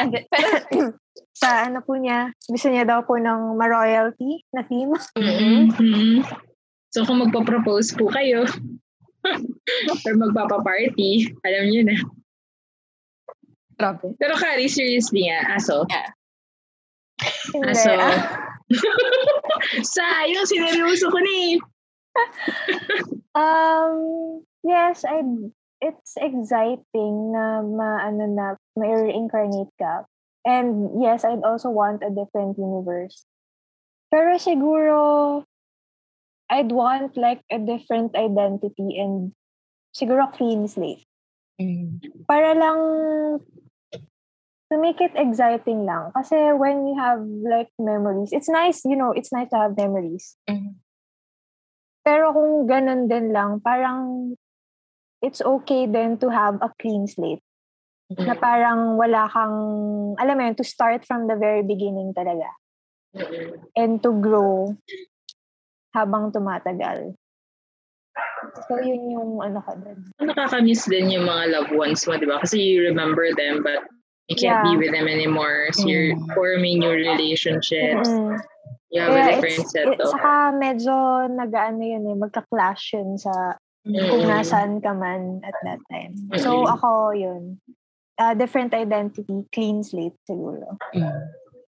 And then- Pero Sa ano po niya, gusto niya daw po ng ma-royalty na theme. Mhm. So kung magpa-propose po kayo, or magpapa-party, alam niyo na. grabe. Pero Kari, seriously nga, aso. Hindi. Aso. Ah, Sayang, sineryoso ko na eh. Um, yes, I it's exciting na maano na ma-reincarnate ka. And yes, I'd also want a different universe. Pero siguro I'd want like a different identity and siguro clean slate. Mm. Para lang to make it exciting lang. Kasi when you have like memories, it's nice, you know, it's nice to have memories. Mhm. Pero kung ganun din lang, parang it's okay then to have a clean slate. Na parang wala kang, alam mo yun, to start from the very beginning talaga. And to grow habang tumatagal. So, yun yung ano ka din. Nakakamiss din yung mga loved ones mo, di ba? Kasi you remember them, but you can't be Yeah. with them anymore. So you're Mm. forming new relationships. Mm-mm. You have a Kaya different it's, set of... saka medyo nag-ano yun eh, magka-clash yun sa kung Mm. nasaan ka man at that time. So, Mm. ako yun. Uh, different identity, clean slate siguro. Mm.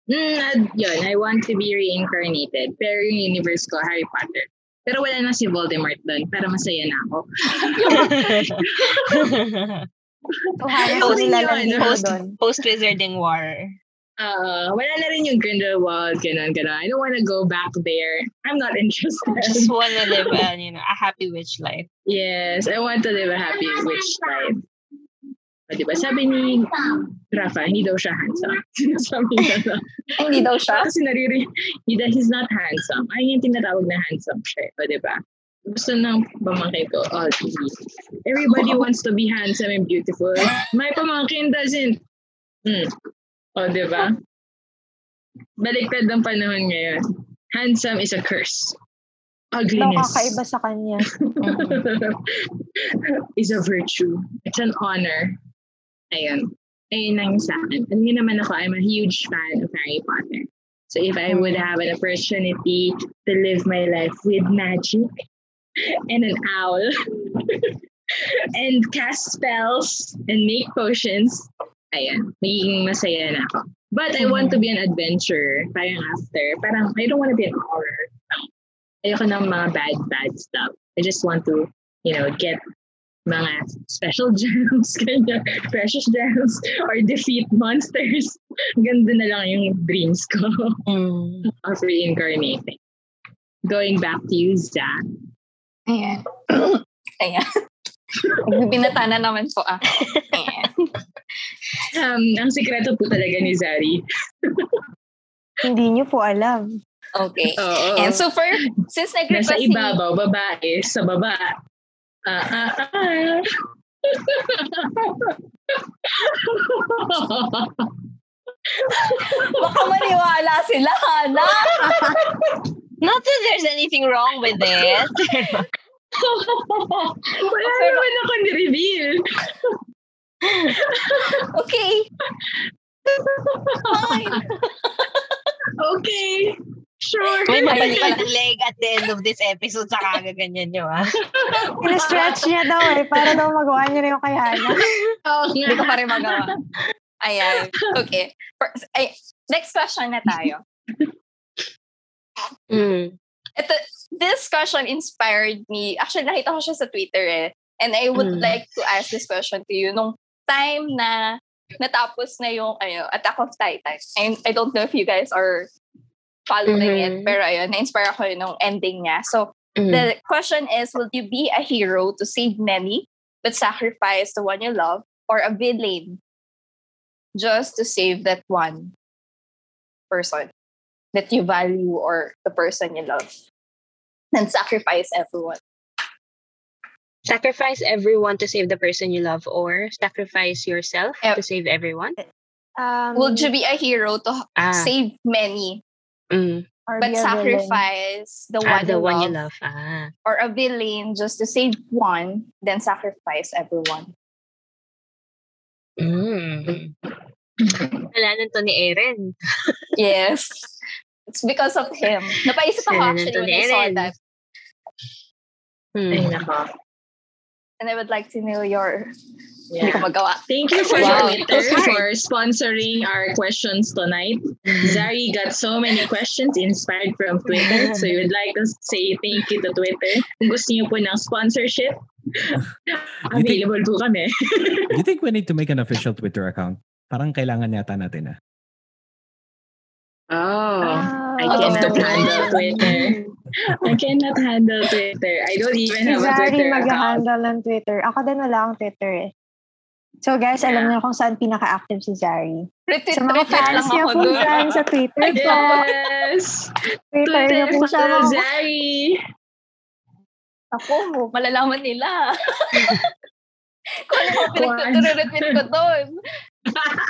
Mm, yun, I want to be reincarnated. Pero yung universe ko, Harry Potter. Pero wala na si Voldemort doon. Pero masaya na ako. Ayoko ko nila yun. lang dito Post, doon. post Wizarding War. Uh, wala na rin yung Grindelwald, ganun, ganun. I don't want to go back there. I'm not interested. I Just wanna live a, you know, a happy witch life. Yes, I want to live a happy witch life. O, diba? Sabi ni Rafa, hindi daw siya handsome. Sabi niya na. Hindi daw siya. Kasi nariri, he, he's not handsome. Ay, yung tinatawag na handsome siya. O, diba? Gusto ng pamangkin ko, oh, everybody wants to be handsome and beautiful. My pamangkin doesn't. Hmm. O, diba? Baliktad ang panahon ngayon. Handsome is a curse. Ugliness kakaiba sa kanya. is a virtue. It's an honor. Ayun. Ayun lang sa akin. Alam niyo naman ako, I'm a huge fan of Harry Potter. So if I would have an opportunity to live my life with magic and an owl and cast spells and make potions, ayan, magiging masaya na ako. But I want to be an adventurer, parang after. Parang, I don't want to be an horror. Ayoko ng mga bad, bad stuff. I just want to, you know, get mga special gems, kanya, precious gems, or defeat monsters. Ganda na lang yung dreams ko Mm. of reincarnating. Going back to you, Zach. Ayan. Ayan. Binata na naman po ako. Ayan. Um, ang sikreto po talaga ni Zari. Hindi niyo po alam. Okay. Oo. And so for, since Nasa nag-request si... ibabaw, babae, sa baba. Ah, ah, ah. Baka maniwala sila, Hana. Not that there's anything wrong with it. Wala naman ako ni-reveal. Okay. Fine. Okay. Sure. May mabalikan ng leg at the end of this episode sa kagaganyan nyo, ah. Ina-stretch niya daw eh, para daw magawa niya na yung kay Hana. Oo Hindi ko pa rin magawa. Ayan. Okay. For, ay, next question na tayo. Mm. Ito, this question inspired me. Actually, nakita ko siya sa Twitter eh. And I would Mm. like to ask this question to you. Nung time na natapos na yung ano, Attack of Titan. I, I don't know if you guys are following it. Mhm. Pero ayun, na-inspire ako yun nung ending niya. So, Mm. the question is, will you be a hero to save many but sacrifice the one you love? Or a villain just to save that one person that you value or the person you love? And sacrifice everyone. Sacrifice everyone to save the person you love, or sacrifice yourself Yep. to save everyone. Um, Would you be a hero to Ah. save many Mm. or but be a villain? sacrifice the Ah, one, the you, one love, you love. Ah. or a villain just to save one then sacrifice everyone Mm. Kasalanan to ni Eren. yes it's because of him napaisip ako Kasalanan actually to when I saw Eren. that Ay, Hmm. And I would like to know your Yeah. Thank you for Wow. Hard. for sponsoring our questions tonight. Zari got so many questions inspired from Twitter. So we would like to say thank you to Twitter. Kung gusto niyo po ng sponsorship, available po kami. Do you think we need to make an official Twitter account? Parang kailangan yata natin ah. Oh, I Ah, cannot okay. handle Twitter. I cannot handle Twitter. I don't even have a Zari Twitter account. mag-handle ng Twitter. Ako din wala akong Twitter eh. So guys, alam niyo kung saan pinaka-active si Zari. retweet Sa mga retweet fans lang niya ako po doon dyan sa Twitter. Yes! Twitter Twitter po siya. Zari! ako malalaman nila kung ano mga pinagtuturo-retweet ko doon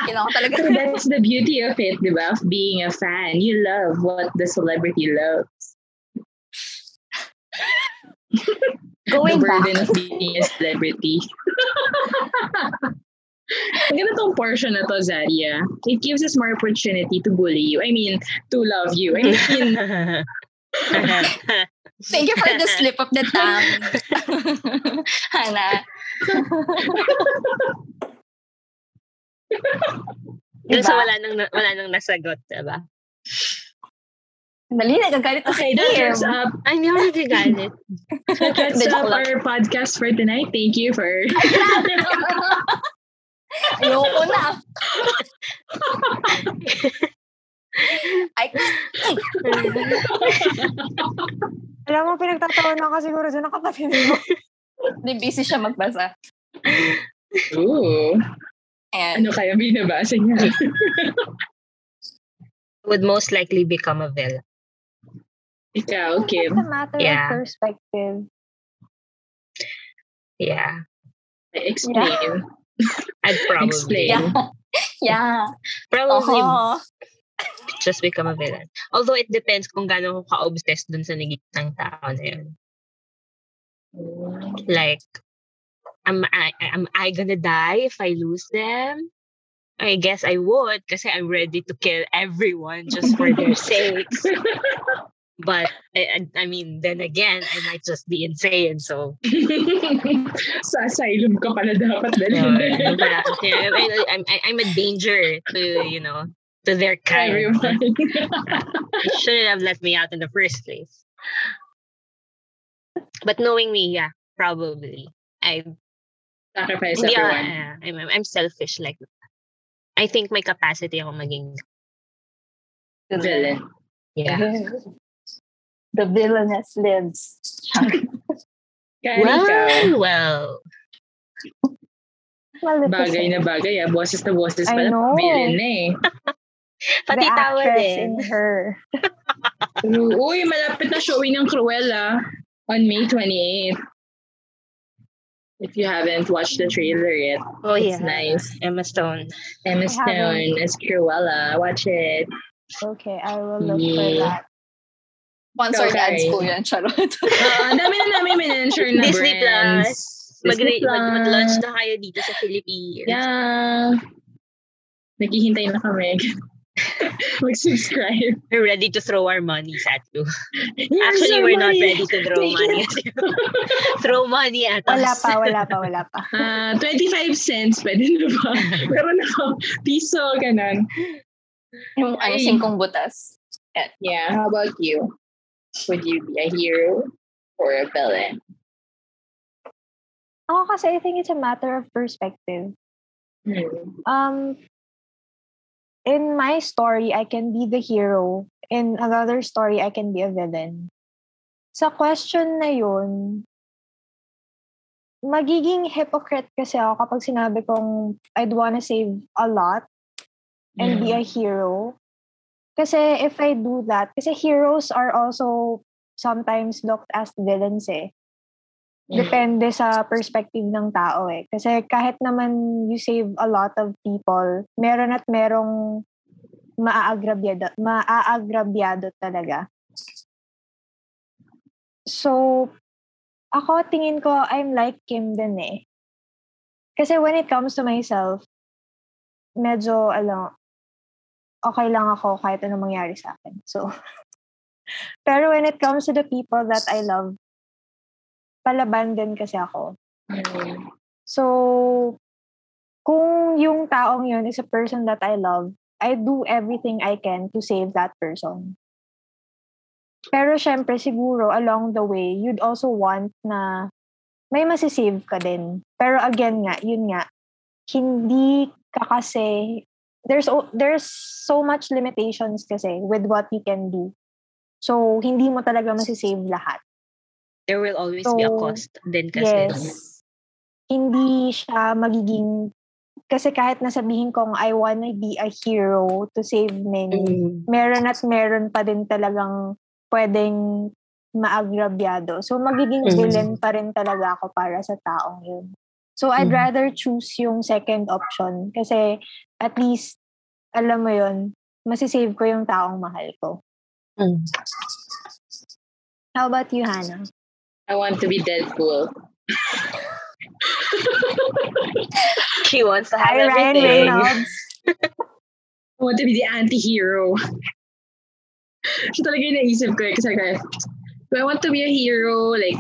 kailangan ko talaga So that's the beauty of it, di ba? Of being a fan. You love what the celebrity loves. Going the back burden of being a celebrity. Maganda tong portion na to, Zaria. It gives us more opportunity to bully you. I mean, to love you. I mean, Thank you for the slip of the tongue. Hana. Diba? wala nang, wala nang nasagot, diba? Dali, nagagalit na okay, si that Kim. wraps up. Hindi ako nagagalit. That wraps Hindi, up our podcast for tonight. Thank you for... Ayoko na. Ay, Alam mo, pinagtatawanan ka siguro dyan ng kapatid mo. di busy siya magbasa. Ooh. And Ano kaya binabasa niya? Would most likely become a villain. Ikaw, Kim. It's a matter Yeah. of perspective. Yeah. Explain. I'd probably Explain. yeah. yeah. probably Oh. just become a villain. Although it depends kung gaano ko ka-obsessed dun sa naging ng tao na yun. Like, am I, am I gonna die if I lose them? I guess I would kasi I'm ready to kill everyone just for their sakes. But, I, I- mean, then again, I might just be insane. So, Sa asylum ka pala dapat dalhin. yeah, I, I'm, I'm a danger to, you know, to their kind. Shouldn't have let me out in the first place. But knowing me, yeah, probably. I Sacrifice ako- everyone. I'm, I'm selfish like that. I think my capacity ako maging Villain. yeah. The villainess lives. Kaya ikaw, Well, well, bagay na bagay ah. Boses na boses I pala. know. Villain na eh. pati the tawa actress din. in her. Uy, malapit na showing ng Cruella on May 28th. If you haven't watched the trailer yet, Oh it's yeah, nice. Emma Stone. Emma I Stone as Cruella. Watch it. Okay, I will look for that. Sponsored Okay. ads po yan. Charot. Uh, ang dami na namin minensure na Disney brands. Mag- Disney mag- mag-launch Plus. na kayo dito sa Philippines. Yeah. Naghihintay na kami. Mag-subscribe. We're ready to throw our monies at you. Here's Actually, we're not money. ready to throw money at you. throw money at Wala us. pa, wala pa, wala pa. Ah, 25 cents, pwede na ba? Meron ako, piso, ganun. Yung ano, Ay. singkong butas. Yeah, how about you? Would you be a hero or a villain? Ako kasi I think it's a matter of perspective. Hmm. Um, in my story, I can be the hero. In another story, I can be a villain. Sa question na yun, magiging hypocrite kasi ako kapag sinabi kong I'd wanna save a lot and be a hero. Kasi if I do that, kasi heroes are also sometimes looked as villains eh. Depende sa perspective ng tao eh. Kasi kahit naman you save a lot of people, meron at merong maaagrabyado, maaagrabyado talaga. So, ako tingin ko, I'm like Kim din eh. Kasi when it comes to myself, medyo, ano, okay lang ako kahit ano mangyari sa akin. So, pero when it comes to the people that I love, palaban din kasi ako. Hmm. So, kung yung taong yun is a person that I love, I do everything I can to save that person. Pero syempre, siguro, along the way, you'd also want na may masisave ka din. Pero again nga, yun nga, hindi ka kasi, there's, there's so much limitations kasi with what you can do. So, hindi mo talaga masisave lahat. There will always be a So, cost din kasi. Yes. Hindi siya magiging kasi kahit nasabihin kong I wanna be a hero to save many, Mm. meron at meron pa din talagang pwedeng maagrabyado. So, magiging Mm. villain pa rin talaga ako para sa taong yun. So, I'd Mm. rather choose yung second option kasi at least, alam mo yun, masisave ko yung taong mahal ko. Mm. How about you, Hannah? I want to be Deadpool. She wants to have Hi, Ryan everything. Reynolds. I want to be the anti-hero. Siya talaga yung naisip ko eh. Kasi like, do I want to be a hero? Like,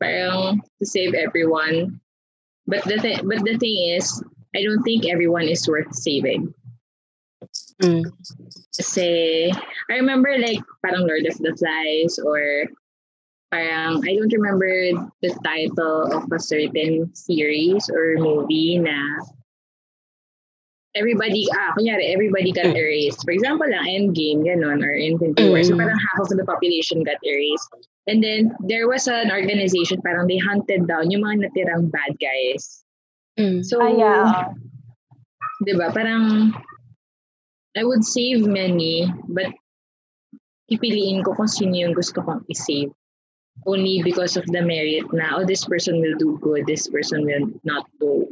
parang to save everyone. But the, th- but the thing is, I don't think everyone is worth saving. Mm. Kasi, I remember like, parang Lord of the Flies or parang, I don't remember the title of a certain series or movie na everybody, ah, kunyari, everybody got Mm. erased. For example, lang, Endgame, ganon, or Infinity War. So Mm. parang half of the population got erased. And then, there was an organization, parang they hunted down yung mga natirang bad guys. Mm. So, Ah, yeah. di ba, parang, I would save many, but pipiliin ko kung sino yung gusto kong i-save. Only because of the merit na, oh, this person will do good, this person will not do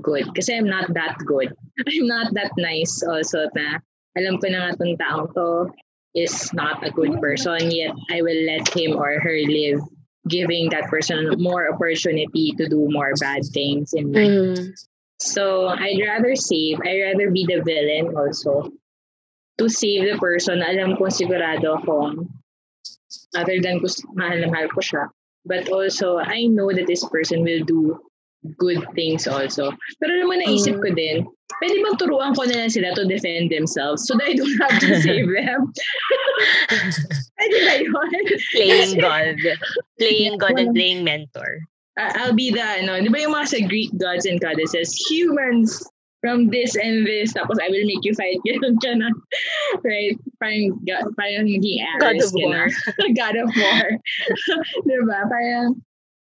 good. Kasi I'm not that good. I'm not that nice also na alam ko na nga tong taong to is not a good person, yet I will let him or her live, giving that person more opportunity to do more bad things in life. Mm. So I'd rather save, I'd rather be the villain also to save the person alam kong sigurado akong other than ko, mahal na mahal ko siya. But also, I know that this person will do good things also. Pero naman naisip ko din, pwede bang turuan ko na lang sila to defend themselves so that I don't have to save them? pwede ba yun? Playing God. Playing God and playing mentor. I'll be the, ano, di ba yung mga sa Greek gods and goddesses, humans from this and this, tapos I will make you fight, ganun ka na. Right? Parang, parang God Ares of ka na. War. God of War. di ba? Parang,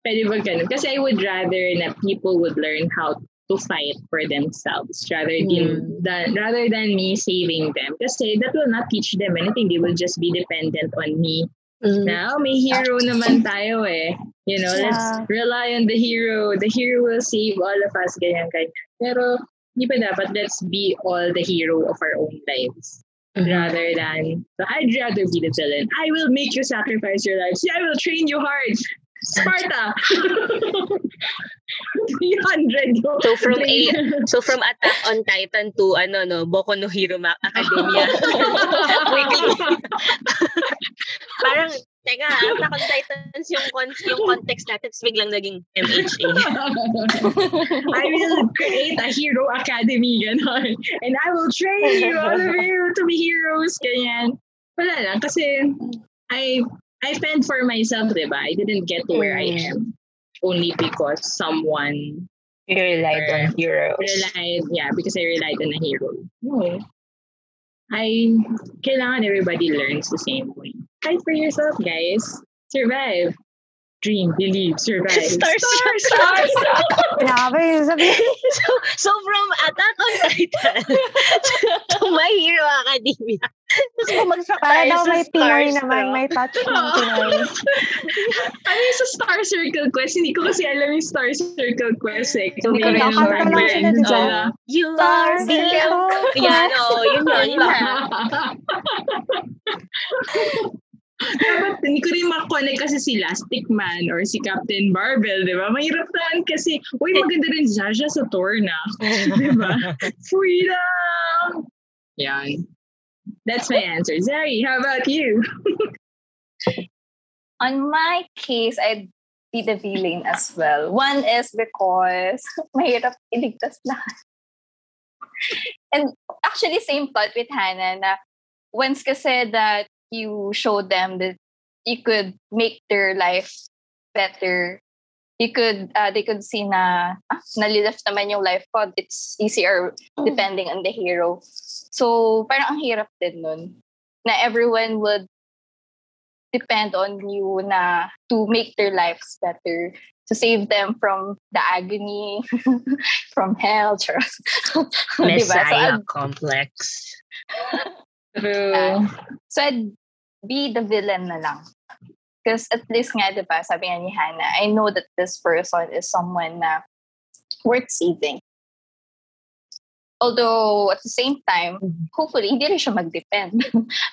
pwede ba ganun? Kasi I would rather na people would learn how to fight for themselves rather than, Mm. than rather than me saving them. Kasi that will not teach them anything. They will just be dependent on me Mm. Now, may hero naman tayo eh. You know, Yeah. let's rely on the hero. The hero will save all of us, ganyan, ganyan. Pero, hindi pa dapat let's be all the hero of our own lives. Mhm. Rather than, so I'd rather be the villain. I will make you sacrifice your lives. I will train you hard. Sparta. 300 yung... So from a so from Attack on Titan to ano no, Boku no Hero Academia. Parang teka, Attack on Titans yung con- yung context natin tapos biglang naging MHA. I will create a hero academy, ganon. And I will train you, all of you, to be heroes, ganyan. Wala lang, kasi I I fend for myself, di ba? I didn't get to where I Mm. am only because someone You relied on heroes. relied, yeah, because I relied on a hero. No. I, kailangan everybody learns the same way. Fight for yourself, guys. Survive. Dream, believe, survive. Starstruck. Stars, stars. Grabe yung sabihin. So, so from Attack on Titan to My Hero Academia. Tapos bumagsak Para tayo daw may Pinoy naman, may touch ng Pinoy. ano yung sa Star Circle Quest? Hindi ko kasi alam yung Star Circle Quest eh. Hindi ko rin sure. lang sila? Oo. You Star are the... Circle. Yan, oh, yun yun. yun na. Dapat hindi ko rin makonect kasi sila, Stickman or si Captain Marvel, di ba? Mahirap naman kasi, uy, maganda rin Jaja sa tour na. di ba? Freedom! Yan. That's my answer. Zari, how about you? On my case, I'd be the villain as well. One is because mahirap iligtas lahat. And actually, same thought with Hannah na once kasi that you show them that you could make their life better, you could, uh, they could see na, ah, nalilift naman yung life ko. It's easier depending on the hero. So, parang ang hirap din nun. Na everyone would depend on you na to make their lives better to save them from the agony from hell charot. Diba? So, I'd, complex. True. so I'd be the villain na lang because at least nga diba sabi nga ni Hannah I know that this person is someone na worth saving although at the same time hopefully hindi rin siya mag-depend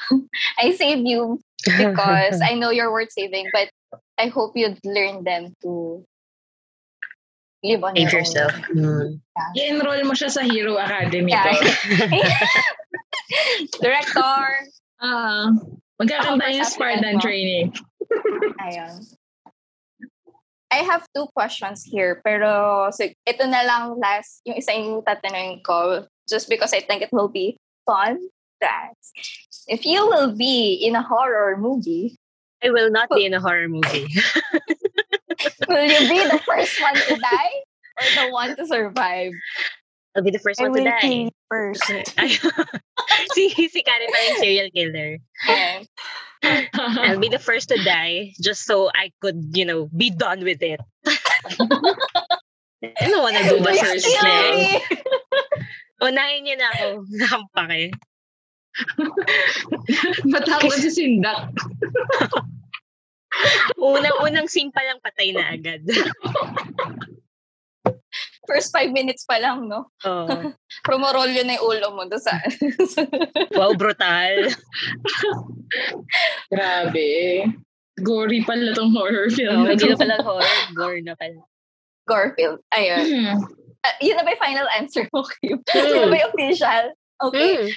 I save you because I know you're worth saving, but I hope you'd learn them to live on Save your yourself. own. Mm. I-enroll mo siya sa Hero Academy Yeah. ko. Director. Ah, magkakanta yung sabi Spartan training. Ayun. I have two questions here, pero so, ito na lang last, yung isa yung tatanungin ko, just because I think it will be fun. That if you will be in a horror movie, I will not be in a horror movie. will you be the first one to die or the one to survive? I'll be the first I one to die. kill first. Si si Karen pa yung serial killer. Ayan. I'll be the first to die just so I could, you know, be done with it. I don't wanna do the Please first thing. Unahin niyo na ako. Nampake. Matakot si Sindak. Unang-unang scene pa lang patay na agad. First five minutes pa lang, no? oh, Promorolyo na yung ulo mo doon sa... wow, brutal. Grabe. Gory pala tong horror film Oh, hindi na pala horror. Gore na pala. Garfield. Ayun. Hmm. Ah, yun na ba yung final answer mo, Kim? Yun na ba yung official? Okay. Mm.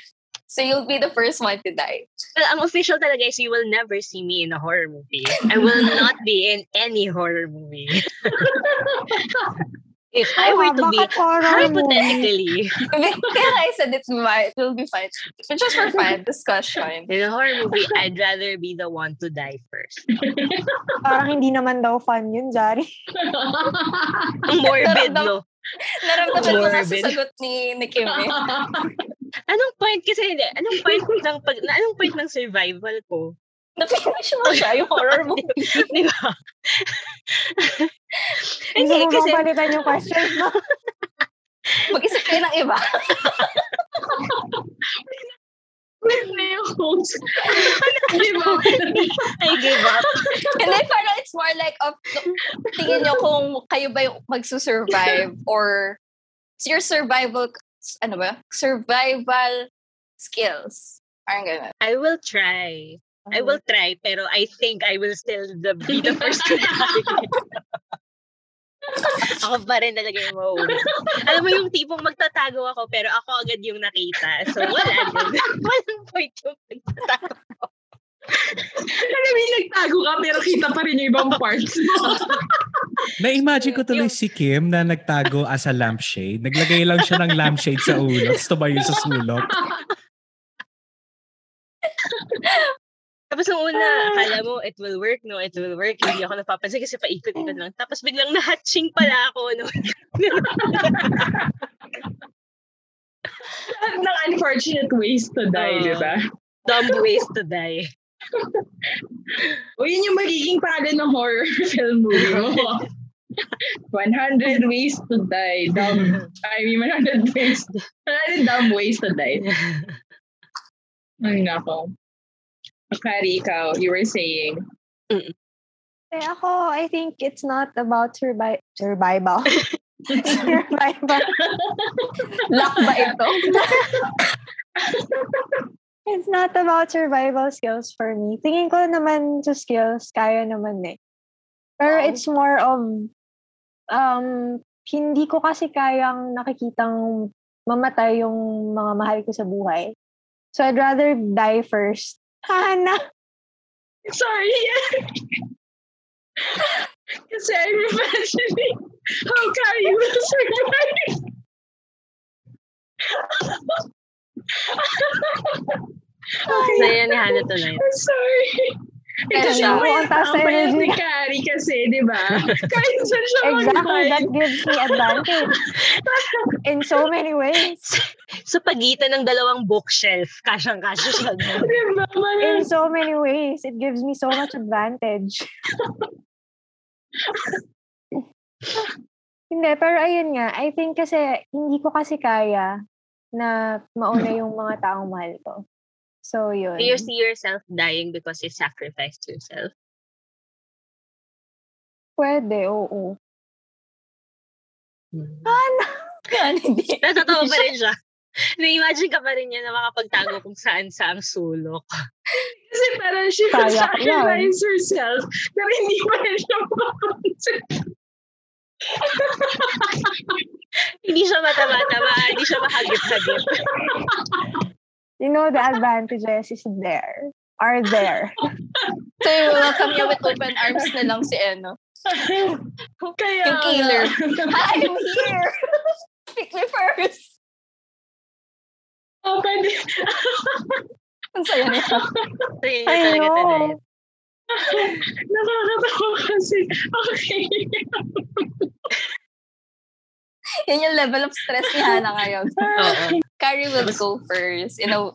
So you'll be the first one to die. Well, ang official talaga is you will never see me in a horror movie. I will not be in any horror movie. if I were to be hypothetically Kaya I said it's fine. It will be fine. But just for fun, discussion. in a horror movie, I'd rather be the one to die first. Parang hindi naman daw fun yun, Jari. Morbid, no? Naramdaman ko nga sa sagot ni, ni Kim eh. Anong point kasi, hindi, anong point ng, pag, na, anong point ng survival ko? Na-finish mo siya yung horror movie. Di ba? Hindi Hindi, mo kasi, bang palitan yung question mo? Mag-isip kayo ng iba. Wait na yung host. Di ba? I give up. And then parang it's more like of, tingin nyo kung kayo ba yung magsusurvive or your survival, ano ba? Survival skills. Parang gano'n. I will try. I will try, pero I think I will still the, be the first to die. ako pa rin talaga yung mauuna. Alam mo yung tipong magtatago ako, pero ako agad yung nakita. So, wala din. Walang point yung magtatago. Alam mo, yung nagtago ka pero kita pa rin yung ibang parts mo. Na-imagine ko tuloy si Kim na nagtago as a lampshade. Naglagay lang siya ng lampshade sa ulo. Tapos tumayo sa sulok. Tapos nung una, akala mo, it will work, no, it will work. Hindi ako napapansin kasi paikot-ikot lang. Tapos biglang nahatching pala ako, no. ng unfortunate ways to die, Oo. di ba? Dumb ways to die. O yun yung magiging pangalan ng horror film movie mo. 100 ways to die. Dumb, I mean, 100 ways. 100 dumb ways to die. Ay, nako. Kari, ikaw, you were saying, Eh, ako, I think it's not about survi- survival. survival. Luck ba ito? It's not about survival skills for me. Tingin ko naman sa skills, kaya naman eh. Pero Wow. it's more of, um, hindi ko kasi kayang nakikitang mamatay yung mga mahal ko sa buhay. So I'd rather die first. Ah, Hana! sorry. Kasi I'm imagining how Kari will survive. okay. Saya ni Hannah tonight. I'm sorry. Kasi siya, may ang taas ang na energy niya. Kari kasi, di ba? Kahit saan siya Exactly, that gives me advantage. In so many ways. Sa pagitan ng dalawang bookshelf, kasyang-kasya siya. In so many ways. It gives me so much advantage. Hindi, pero ayun nga, I think kasi hindi ko kasi kaya na mauna yung mga taong mahal ko. So, yun. Do you see yourself dying because you sacrificed yourself? Pwede, oo. Yan, hindi. Natatawa pa rin siya. Na-imagine ka pa rin niya na makapagtago kung saan sa ang sulok. kasi parang she Kaya sacrifice herself pero hindi pa rin siya makapansin. hindi siya matama-tama, hindi siya mahagip-hagip. You know, the advantages is there. Are there. So, we welcome you with open arms na lang si Eno. Kaya Yung killer. I'm here! Pick me first! Oh, pwede. Ang saya niya. Yung talaga know. tonight. Nakakatawa kasi. Okay. Yan yung level of stress ni Hannah ngayon. Oo. Carrie will go first. In, a,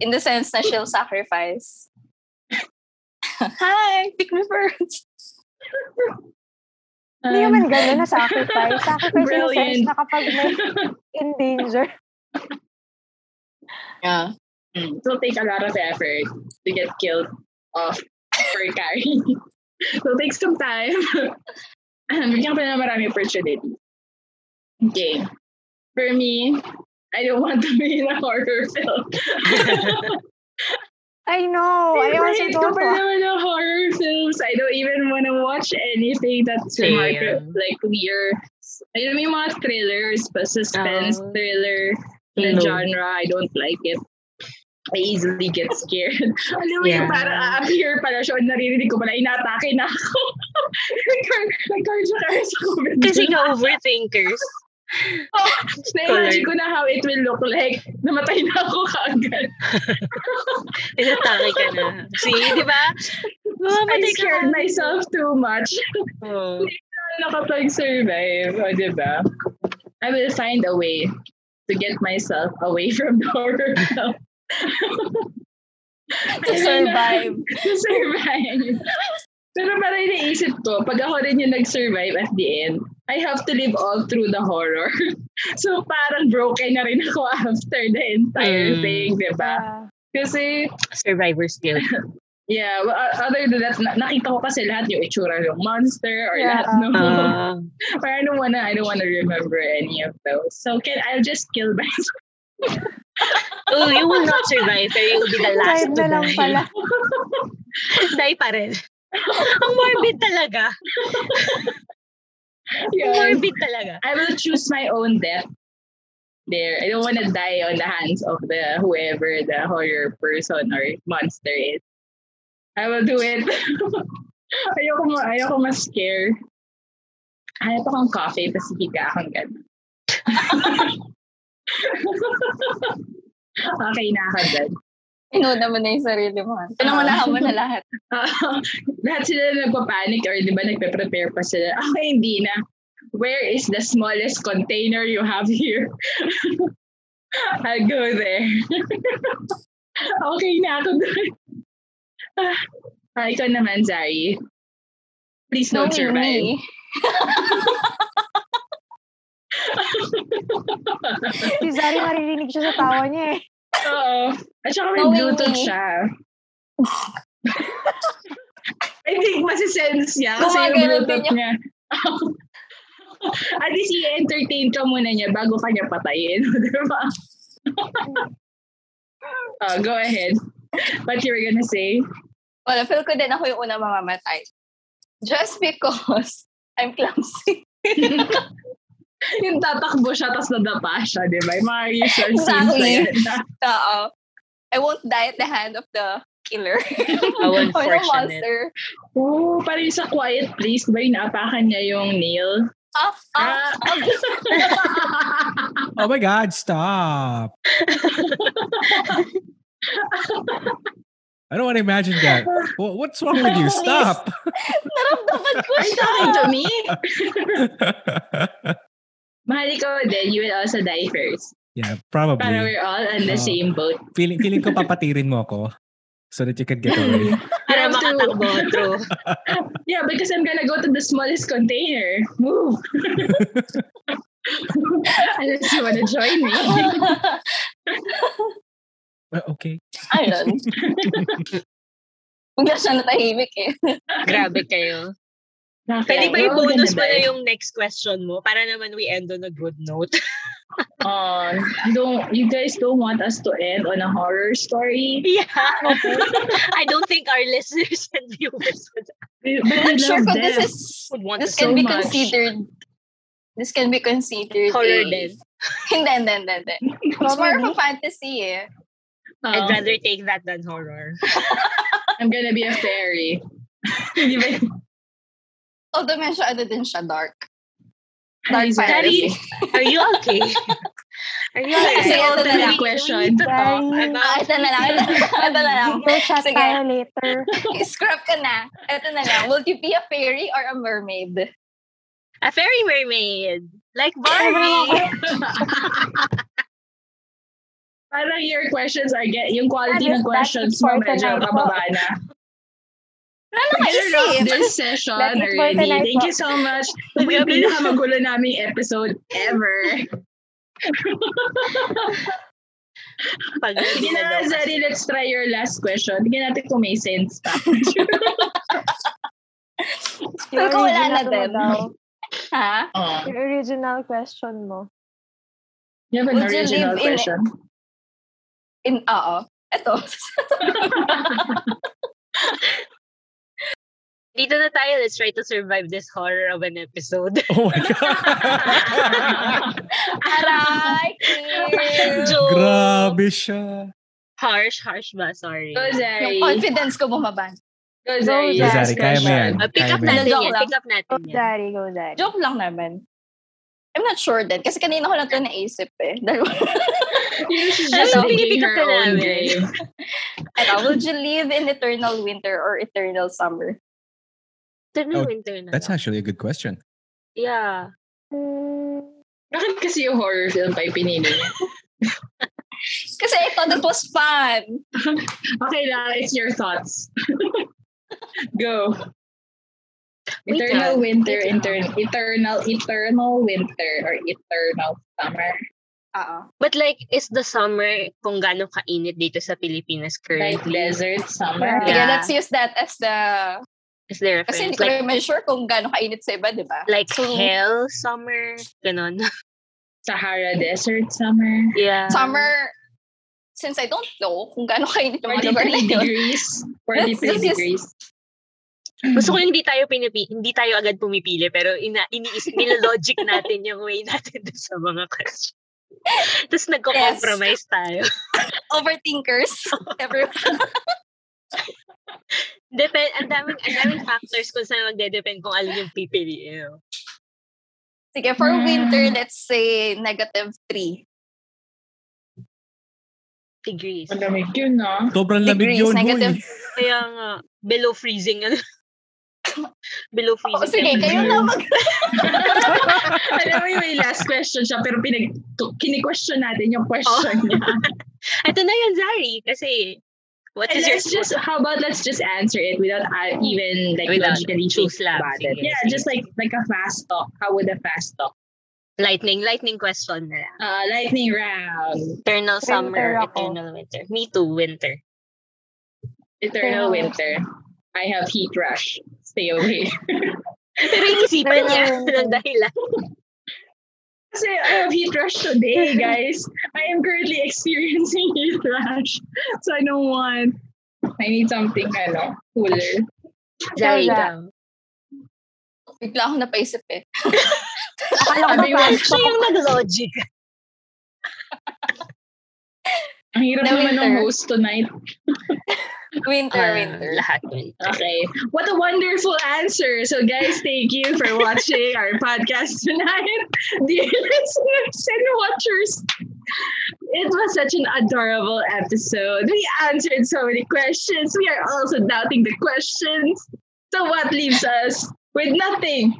in the sense na she'll sacrifice. Hi! Pick me first! Hindi naman gano'n na sacrifice. Sacrifice in the sense Brilliant. na kapag may in danger. Yeah. Mm, It will take a lot of effort to get killed off for Carrie. so take some time. Bigyan ko na marami opportunity. Okay. For me, I don't want to be in a horror film. I know. I also Favorite ko don't want. ng horror films. I don't even want to watch anything that's Same. remarkable, like weird. I don't yung mga thrillers, pa suspense, Oh. thriller, the No. genre, I don't like it. I easily get scared. Alam mo yung Yeah. parang a-appear pala siya, naririnig ko pala, inatake na ako. Nag-cardiac arrest ako. Kasi nga overthinkers. Oh, na-imagine ko na how it will look like. Namatay na ako kaagad. Tinatake ka na. See, di ba? I Mamamatay ka scared myself too much. Oh. nakapag-survive, o diba? I will find a way to get myself away from the horror film. To survive. to survive. Pero parang naisip ko, pag ako rin yung nag-survive at the end, I have to live all through the horror. so parang broken na rin ako after the entire Mm. thing, diba? Ah, Kasi Survivor skill. Yeah, well, other than that, na- nakita ko kasi lahat yung itsura ng monster or Yeah. lahat ng... Uh, but I don't wanna, I don't wanna remember any of those. So can I'll just kill myself. oh, you will not survive, pero you will be the last Survive to na lang die. pala. Die pa rin. Ang morbid talaga. Yun. morbid talaga. I will choose my own death. There. I don't want to die on the hands of the whoever the horror person or monster is. I will do it. ayoko mo, ayoko mas scare. Ayaw pa kong coffee, tapos higa akong gano'n. okay na ako dyan. Inuna mo na yung sarili mo. Pinangunahan mo na lahat. lahat sila nagpapanik or di ba nagpe-prepare pa sila. Okay, hindi na. Where is the smallest container you have here? I'll go there. okay na ako doon. Ah, ikaw naman, Zari. Please don't Knowing survive. me. Si Zari maririnig siya sa tawa niya eh. Oo. At saka may Knowing Bluetooth me. siya. I think masisense niya kasi yung Gumagalaw din Bluetooth niya. At least i-entertain ka muna niya bago ka niya patayin. Di ba? oh, go ahead. What you were gonna say? Wala, feel ko din ako yung una mamamatay. Just because I'm clumsy. yung tatakbo siya tapos nadapa siya, di ba? Yung mga usual scenes na Exactly. Oo. I won't die at the hand of the killer. How the unfortunate. monster. Oo, parang sa Quiet Place, ba yung naapakan niya yung nail? Ah, ah, Ah. Oh my God, stop. I don't want to imagine that. Wha- What's wrong with you? Stop. naramdaman ko Are you siya. talking to me? Mahal ikaw din, you will also die first. yeah, Para probably. we're all on the Oo. same boat. Feeling, feeling ko papatirin mo ako so that you can get away. Para makatakbo, true. Yeah, because I'm gonna go to the smallest container. Move. Unless you wanna join me. Uh, okay. Ayun. Bigla siya natahimik eh. Grabe kayo. Okay, Pwede ba i-bonus mo na yung next question mo para naman we end on a good note? Uh, you don't, you guys don't want us to end on a horror story? yeah. I don't think our listeners and viewers would, But I'm sure this is would want this so can be much. considered this can be considered horror a, din. Hindi, hindi, hindi, hindi. It's more of a fantasy eh. I'd Uh, rather take that than horror. I'm gonna be a fairy. Although medyo ano din siya, dark. Dark fantasy. Are you okay? Are you Sige, the ito na lang. question. I'm Ah, ito na lang. Ito, ito na lang. Video chat Sige. tayo later. Scrap ka na. Ito na lang. Will you be a fairy or a mermaid? a fairy mermaid. Like Barbie. Parang your questions are get yung quality ng questions mo medyo pababa na. Ano We're gonna wrap naisip? this session That's it for already. Thank you so much. We have Ito yung pinakamagulo naming episode ever. Pag Sige na, Zari, let's try your last question. Tingnan natin kung may sense pa. Feel ko wala na original din. Ha? Oh. Yung original question mo. You have an Would you original live in- question. In, oo. Ito. Dito na tayo. Let's try to survive this horror of an episode. Oh my God. Aray! Joke. Grabe siya. Harsh, harsh ba? Sorry. Go, Zari. Yung confidence ko bumaba. Go, Zari. Go, Last Zari, kaya mo yan. Uh, pick up natin yan. lang. Pick up natin Go, yan. Daddy. Go, Daddy. Joke lang naman. I'm not sure din. Kasi kanina ko lang ito naisip eh. Dahil, You should Ano, just pick digging up own namin. would you live in eternal winter or eternal summer? Ito na Oh, winter na. That's lang. actually a good question. Yeah. Hmm, Bakit kasi yung horror film pa yung pinili niya? Kasi I thought it was fun. Okay lang, it's your thoughts. Go. Wait Eternal lang. winter, Wait eternal, eternal, eternal winter, or eternal summer. Oo. But like, is the summer kung gaano kainit dito sa Pilipinas Like currently? desert summer. Sige, Yeah. let's use that as the... Is there a Kasi hindi ko Like, naman sure kung gaano kainit sa iba, di ba? like So- hell summer? Ganon. Sahara desert summer. yeah. Summer... since I don't know kung gaano kainit yung mga lugar na 43 yun, degrees. 43 Let's just- degrees. Gusto ko yung hindi tayo pinipi, hindi tayo agad pumipili, pero ina, iniisip, nilalogic natin yung way natin dun sa mga questions. Tapos nagko-compromise tayo. overthinkers. Everyone. Depend, ang daming, ang daming factors kung saan magde-depend kung alin yung pipiliin. Sige, for Mm. winter, let's say negative 3. Degrees. Malamig yun, no? Sobrang lamig Degrees, yun, negative. Kaya nga, below freezing. Ano? below freezing. Oh, sige, kayo na mag... Alam mo yung may last question siya, pero pinag, kini-question natin yung question niya. Ito na yun, Zari. Kasi, what And is your let's just, how about let's just answer it without uh, even like Without logically choose thinking lang. about it. Yeah, just like like a fast talk. How would a fast talk? lightning, lightning question na lang. Uh, lightning round. Eternal summer, ako. eternal winter. Me too, winter. Eternal Yeah. winter. I have heat rush. Stay away. Pero inisipan niya Eternal winter. ng dahilan. Kasi I have heat rush today, guys. I am currently experiencing heat rush. So I don't want, I need something, ano, cooler. Kaya- ikaw. Bigla ako napaisip eh. Akala ko ba mo, Siya yung nag-logic. Ang hirap The naman ng host tonight. Winter, Ah, winter. Lahat winter. Okay. What a wonderful answer. So guys, thank you for watching our podcast tonight. Dear listeners and watchers. It was such an adorable episode. We answered so many questions. We are also doubting the questions. So what leaves us with nothing?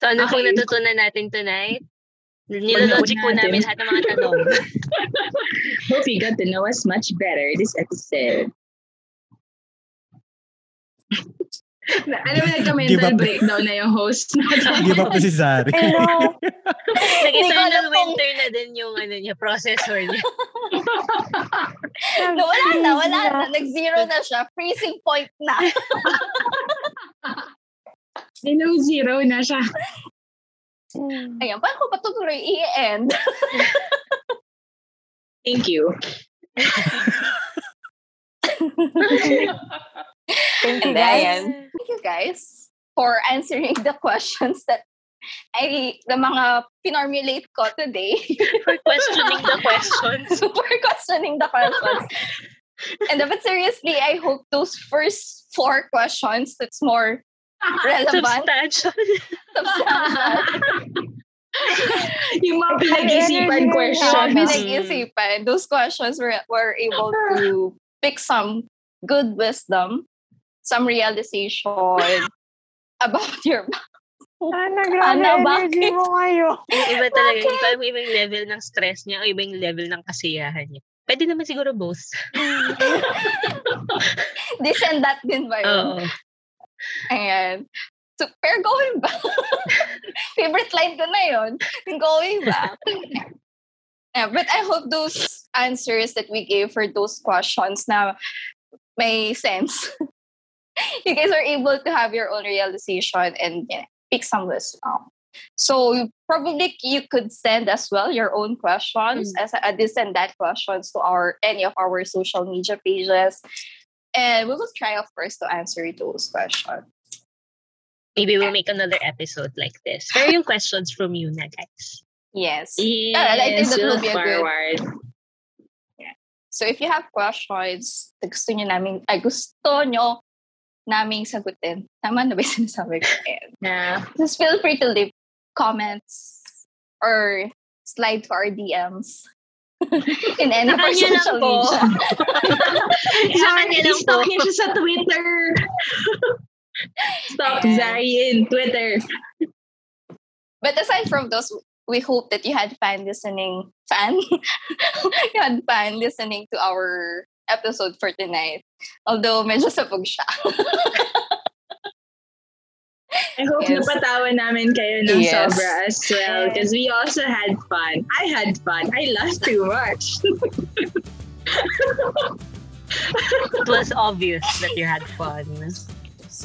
So ano pong Okay. natutunan natin tonight? Nilologic po namin lahat ng mga tanong. Hope you got to know us much better this episode. Na- Alam mo, nagka-mental breakdown na yung host natin. Give up na si Zari. I know. Nag-eternal winter na din yung ano niya, processor niya. No, wala na, wala na. Nag-zero na siya. Freezing point na. Below zero na siya. Mm. Ayan, paano ko pa tutuloy i-end? Thank you. Thank you, And guys. then, thank you guys for answering the questions that I, the mga pinormulate ko today. For questioning the questions. for questioning the questions. And but seriously, I hope those first four questions that's more relevant, Substantial. substantial, yung mga pinag-isipan questions. Mga Mm. pinag-isipan, those questions were, were able to pick some good wisdom, some realization about your Ana, grabe Ana, energy bakit? mo ngayon. Yung iba talaga, iba, iba yung level ng stress niya o iba yung level ng kasiyahan niya. Pwede naman siguro both. this and that din ba yun? Oo. Ayan. So, pero going back, favorite line ko na yun. Going back. Yeah, but I hope those answers that we gave for those questions na may sense. you guys are able to have your own realization and yeah, pick some wisdom. So you- probably you could send as well your own questions mm. as a, this and that questions to our any of our social media pages. And we will try, of course, to answer those questions. Maybe we'll make another episode like this. Pero yung questions from you na, guys. Yes. Yes, I think that will be a good-. So if you have questions, gusto nyo namin, ay gusto nyo naming sagutin. Tama na ba yung sinasabi ko? Yeah. Just feel free to leave comments or slide to our DMs in any Saan nyo lang social po? media. Sa kanya lang po. Stalk niya siya sa Twitter. Ayan. Zari in Twitter. But aside from those, we hope that you had fun listening. Fan? you had fun listening to our episode for tonight. Although medyo sabog siya. I hope Yes. napatawa namin kayo ng Yes. sobra as well because we also had fun. I had fun. I laughed too much. It was obvious that you had fun.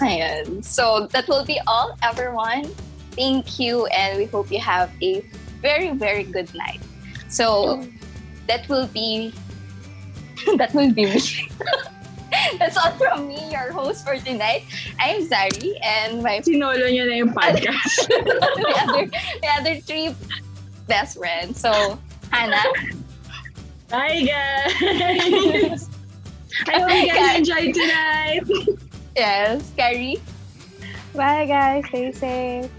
Ayan. So that will be all, everyone. Thank you, and we hope you have a very, very good night. So that will be that will be me. That's all from me, your host for tonight. I'm Zari, and my Sinolo nyo na yung podcast. the other the other three best friends. So Hannah, Hi, guys! I hope you guys enjoyed tonight. yes, Carrie, Bye guys. Stay safe.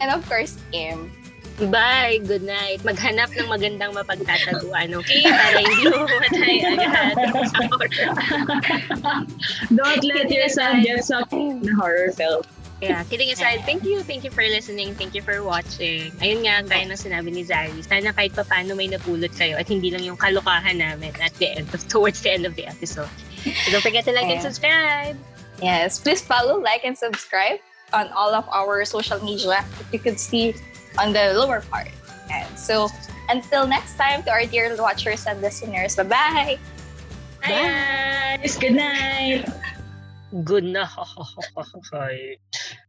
and of course Kim. Bye, good night. Maghanap ng magandang mapagtataguan, okay? Para hindi mo mamatay agad. Don't let yourself get sucked in horror film. Yeah, kidding aside, thank you. Thank you for listening. Thank you for watching. Ayun nga, gaya ng sinabi ni Zari, sana kahit pa paano may napulot kayo at hindi lang yung kalukahan namin at the end of, towards the end of the episode. So don't forget to like and Yeah. subscribe. Yes, please follow, like, and subscribe on all of our social media that you could see on the lower part. And so, until next time, to our dear watchers and listeners, bye-bye! Bye! Guys, good night! Good night.